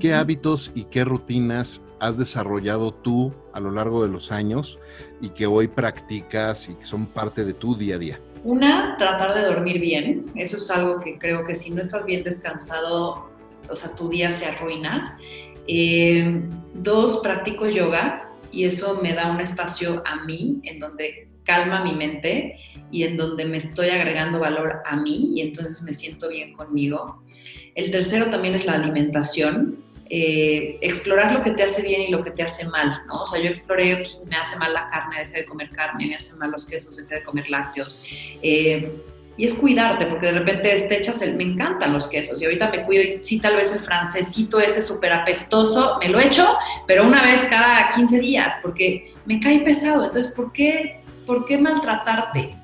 C: ¿Qué hábitos y qué rutinas has desarrollado tú a lo largo de los años y que hoy practicas y que son parte de tu día a día?
B: Una, tratar de dormir bien. Eso es algo que creo que si no estás bien descansado, o sea, tu día se arruina. Eh, dos, practico yoga y eso me da un espacio a mí en donde calma mi mente y en donde me estoy agregando valor a mí y entonces me siento bien conmigo. El tercero también es la alimentación. Eh, explorar lo que te hace bien y lo que te hace mal, ¿no? O sea, yo exploré, pues, me hace mal la carne, dejé de comer carne, me hace mal los quesos, dejé de comer lácteos. Eh, y es cuidarte, porque de repente te echas el, me encantan los quesos, y ahorita me cuido, y sí, tal vez el francesito ese súper apestoso, me lo echo, pero una vez cada 15 días, porque me cae pesado. Entonces, ¿por qué, por qué maltratarte?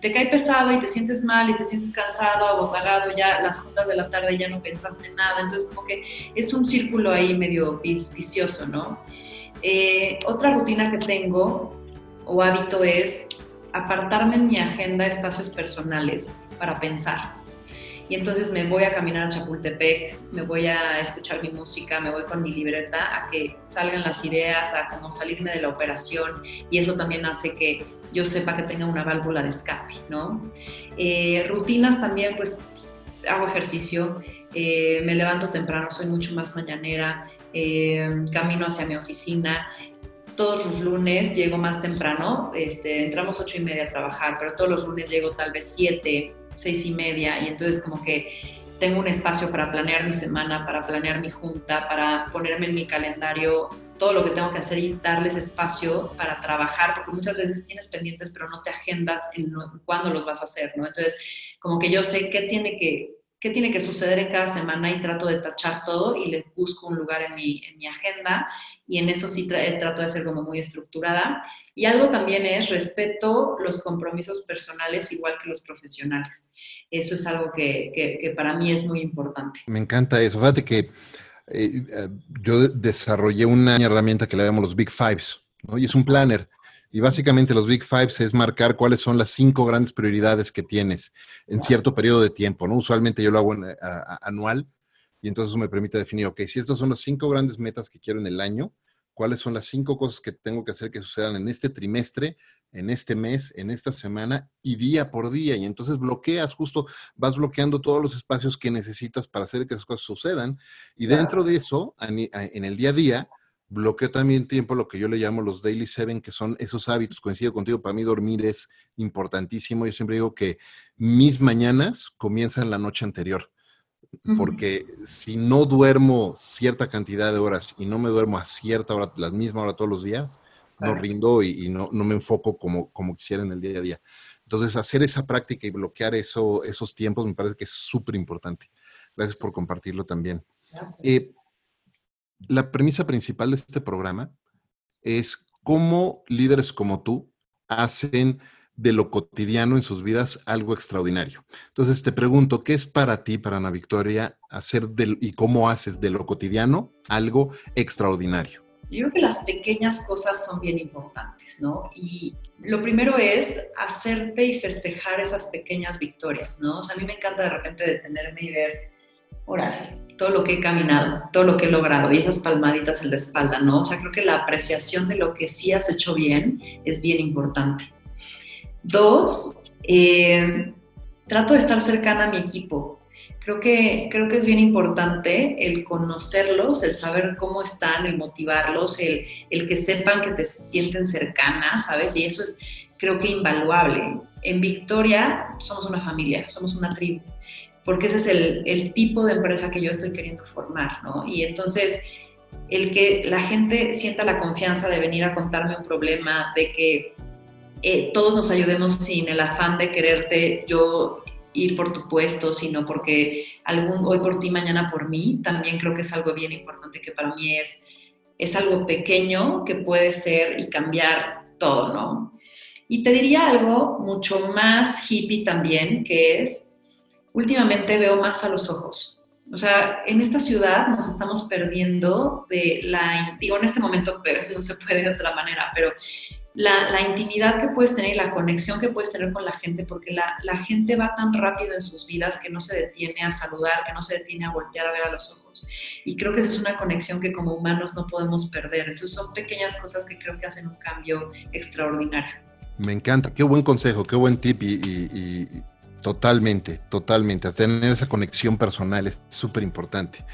B: Te cae pesado y te sientes mal y te sientes cansado, agotado, ya las juntas de la tarde ya no pensaste en nada, entonces como que es un círculo ahí medio vicioso, ¿no? Eh, otra rutina que tengo o hábito es apartarme en mi agenda espacios personales para pensar. Y entonces me voy a caminar a Chapultepec, me voy a escuchar mi música, me voy con mi libreta a que salgan las ideas, a como salirme de la operación y eso también hace que yo sepa que tenga una válvula de escape, ¿no? Eh, rutinas también, pues, hago ejercicio, eh, me levanto temprano, soy mucho más mañanera, eh, camino hacia mi oficina, todos los lunes llego más temprano, este, entramos ocho y media a trabajar, pero todos los lunes llego tal vez siete, seis y media, y entonces como que tengo un espacio para planear mi semana, para planear mi junta, para ponerme en mi calendario todo lo que tengo que hacer y darles espacio para trabajar, porque muchas veces tienes pendientes, pero no te agendas en cuándo los vas a hacer, ¿no? Entonces, como que yo sé qué tiene que, qué tiene que suceder en cada semana y trato de tachar todo y les busco un lugar en mi, en mi agenda y en eso sí trato de ser como muy estructurada. Y algo también es respeto los compromisos personales igual que los profesionales. Eso es algo que, que, para mí es muy importante.
C: Me encanta eso. Fíjate que eh, eh, yo desarrollé una herramienta que le llamamos los Big Fives, ¿no? Y es un planner. Y básicamente los Big Fives es marcar cuáles son las cinco grandes prioridades que tienes en cierto periodo de tiempo, ¿no? Usualmente yo lo hago anual y entonces me permite definir, ok, si estas son las cinco grandes metas que quiero en el año, cuáles son las cinco cosas que tengo que hacer que sucedan en este trimestre, en este mes, en esta semana y día por día. Y entonces bloqueas, justo vas bloqueando todos los espacios que necesitas para hacer que esas cosas sucedan. Y dentro de eso, en el día a día, bloqueo también tiempo, lo que yo le llamo los daily seven, que son esos hábitos. Coincido contigo, para mí dormir es importantísimo. Yo siempre digo que mis mañanas comienzan la noche anterior porque si no duermo cierta cantidad de horas y no me duermo a cierta hora, la misma hora todos los días, no rindo y, no, me enfoco como, como quisiera en el día a día. Entonces, hacer esa práctica y bloquear eso, esos tiempos me parece que es súper importante. Gracias por compartirlo también. Eh, la premisa principal de este programa es cómo líderes como tú hacen de lo cotidiano en sus vidas algo extraordinario. Entonces te pregunto, ¿qué es para ti, para Ana Victoria, hacer del, y cómo haces de lo cotidiano algo extraordinario?
B: Yo creo que las pequeñas cosas son bien importantes, ¿no? Y lo primero es hacerte y festejar esas pequeñas victorias, ¿no? O sea, a mí me encanta de repente detenerme y ver, órale, todo lo que he caminado, todo lo que he logrado y esas palmaditas en la espalda, ¿no? O sea, creo que la apreciación de lo que sí has hecho bien es bien importante. Dos, eh, trato de estar cercana a mi equipo. Creo que, creo que es bien importante el conocerlos, el saber cómo están, el motivarlos, el, el que sepan que te sienten cercanas, ¿sabes? Y eso es, creo que, invaluable. En Victoria somos una familia, somos una tribu, porque ese es el, el tipo de empresa que yo estoy queriendo formar, ¿no? Y entonces, el que la gente sienta la confianza de venir a contarme un problema, de que eh, todos nos ayudemos sin el afán de quererte yo ir por tu puesto, sino porque algún, hoy por ti, mañana por mí, también creo que es algo bien importante que para mí es, es algo pequeño que puede ser y cambiar todo, ¿no? Y te diría algo mucho más hippie también, que es, últimamente veo más a los ojos. O sea, en esta ciudad nos estamos perdiendo de la, digo, en este momento no se puede de otra manera, pero la, intimidad que puedes tener y la conexión que puedes tener con la gente, porque la, la, gente va tan rápido en sus vidas que no se detiene a saludar, que no se detiene a voltear a ver a los ojos. Y creo que esa es una conexión que como humanos no podemos perder. Entonces son pequeñas cosas que creo que hacen un cambio extraordinario.
C: Me encanta, qué buen consejo, qué buen tip y, totalmente, totalmente. Tener esa conexión personal es súper importante.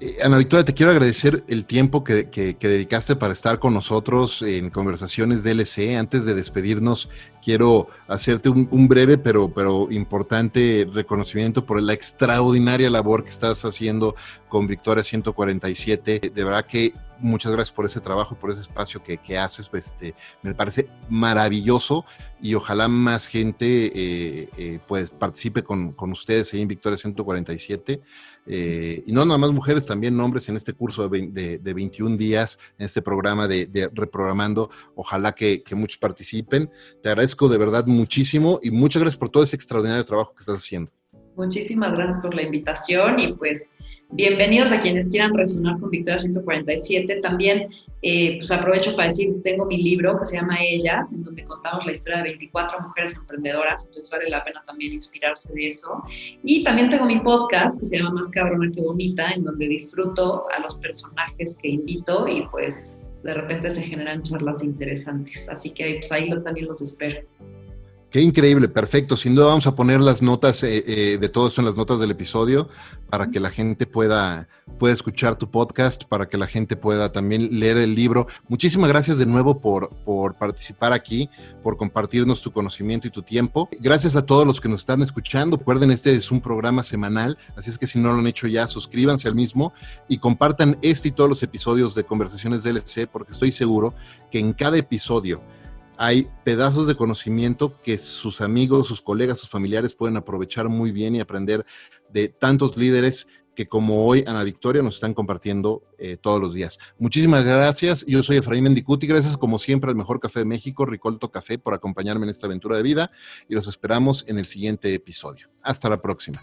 C: Eh, Ana Victoria, te quiero agradecer el tiempo que, dedicaste para estar con nosotros en Conversaciones DLC. Antes de despedirnos, quiero hacerte un, breve pero, pero importante reconocimiento por la extraordinaria labor que estás haciendo con Victoria 147. De verdad que muchas gracias por ese trabajo, por ese espacio que, que haces. Pues, este, me parece maravilloso y ojalá más gente eh, eh, pues participe con, con, ustedes ahí en Victoria 147. Eh, y no nada más mujeres, también hombres en este curso de, de, de 21 días, en este programa de, reprogramando. Ojalá que, muchos participen. Te agradezco de verdad muchísimo y muchas gracias por todo ese extraordinario trabajo que estás haciendo.
B: Muchísimas gracias por la invitación y pues bienvenidos a quienes quieran resonar con Victoria 147. También eh, pues aprovecho para decir, tengo mi libro que se llama Ellas, en donde contamos la historia de 24 mujeres emprendedoras, entonces vale la pena también inspirarse de eso. Y también tengo mi podcast que se llama Más cabrona que bonita, en donde disfruto a los personajes que invito y pues de repente se generan charlas interesantes. Así que pues ahí también los espero.
C: Qué increíble, perfecto. Sin duda vamos a poner las notas eh, eh, de todo esto en las notas del episodio para que la gente pueda, pueda escuchar tu podcast, para que la gente pueda también leer el libro. Muchísimas gracias de nuevo por, por participar aquí, por compartirnos tu conocimiento y tu tiempo. Gracias a todos los que nos están escuchando. Recuerden, este es un programa semanal, así es que si no lo han hecho ya, suscríbanse al mismo y compartan este y todos los episodios de Conversaciones DLC, porque estoy seguro que en cada episodio hay pedazos de conocimiento que sus amigos, sus colegas, sus familiares pueden aprovechar muy bien y aprender de tantos líderes que como hoy Ana Victoria nos están compartiendo eh, todos los días. Muchísimas gracias. Yo soy Efraín Mendicuti. Gracias como siempre al Mejor Café de México, Ricolto Café, por acompañarme en esta aventura de vida y los esperamos en el siguiente episodio. Hasta la próxima.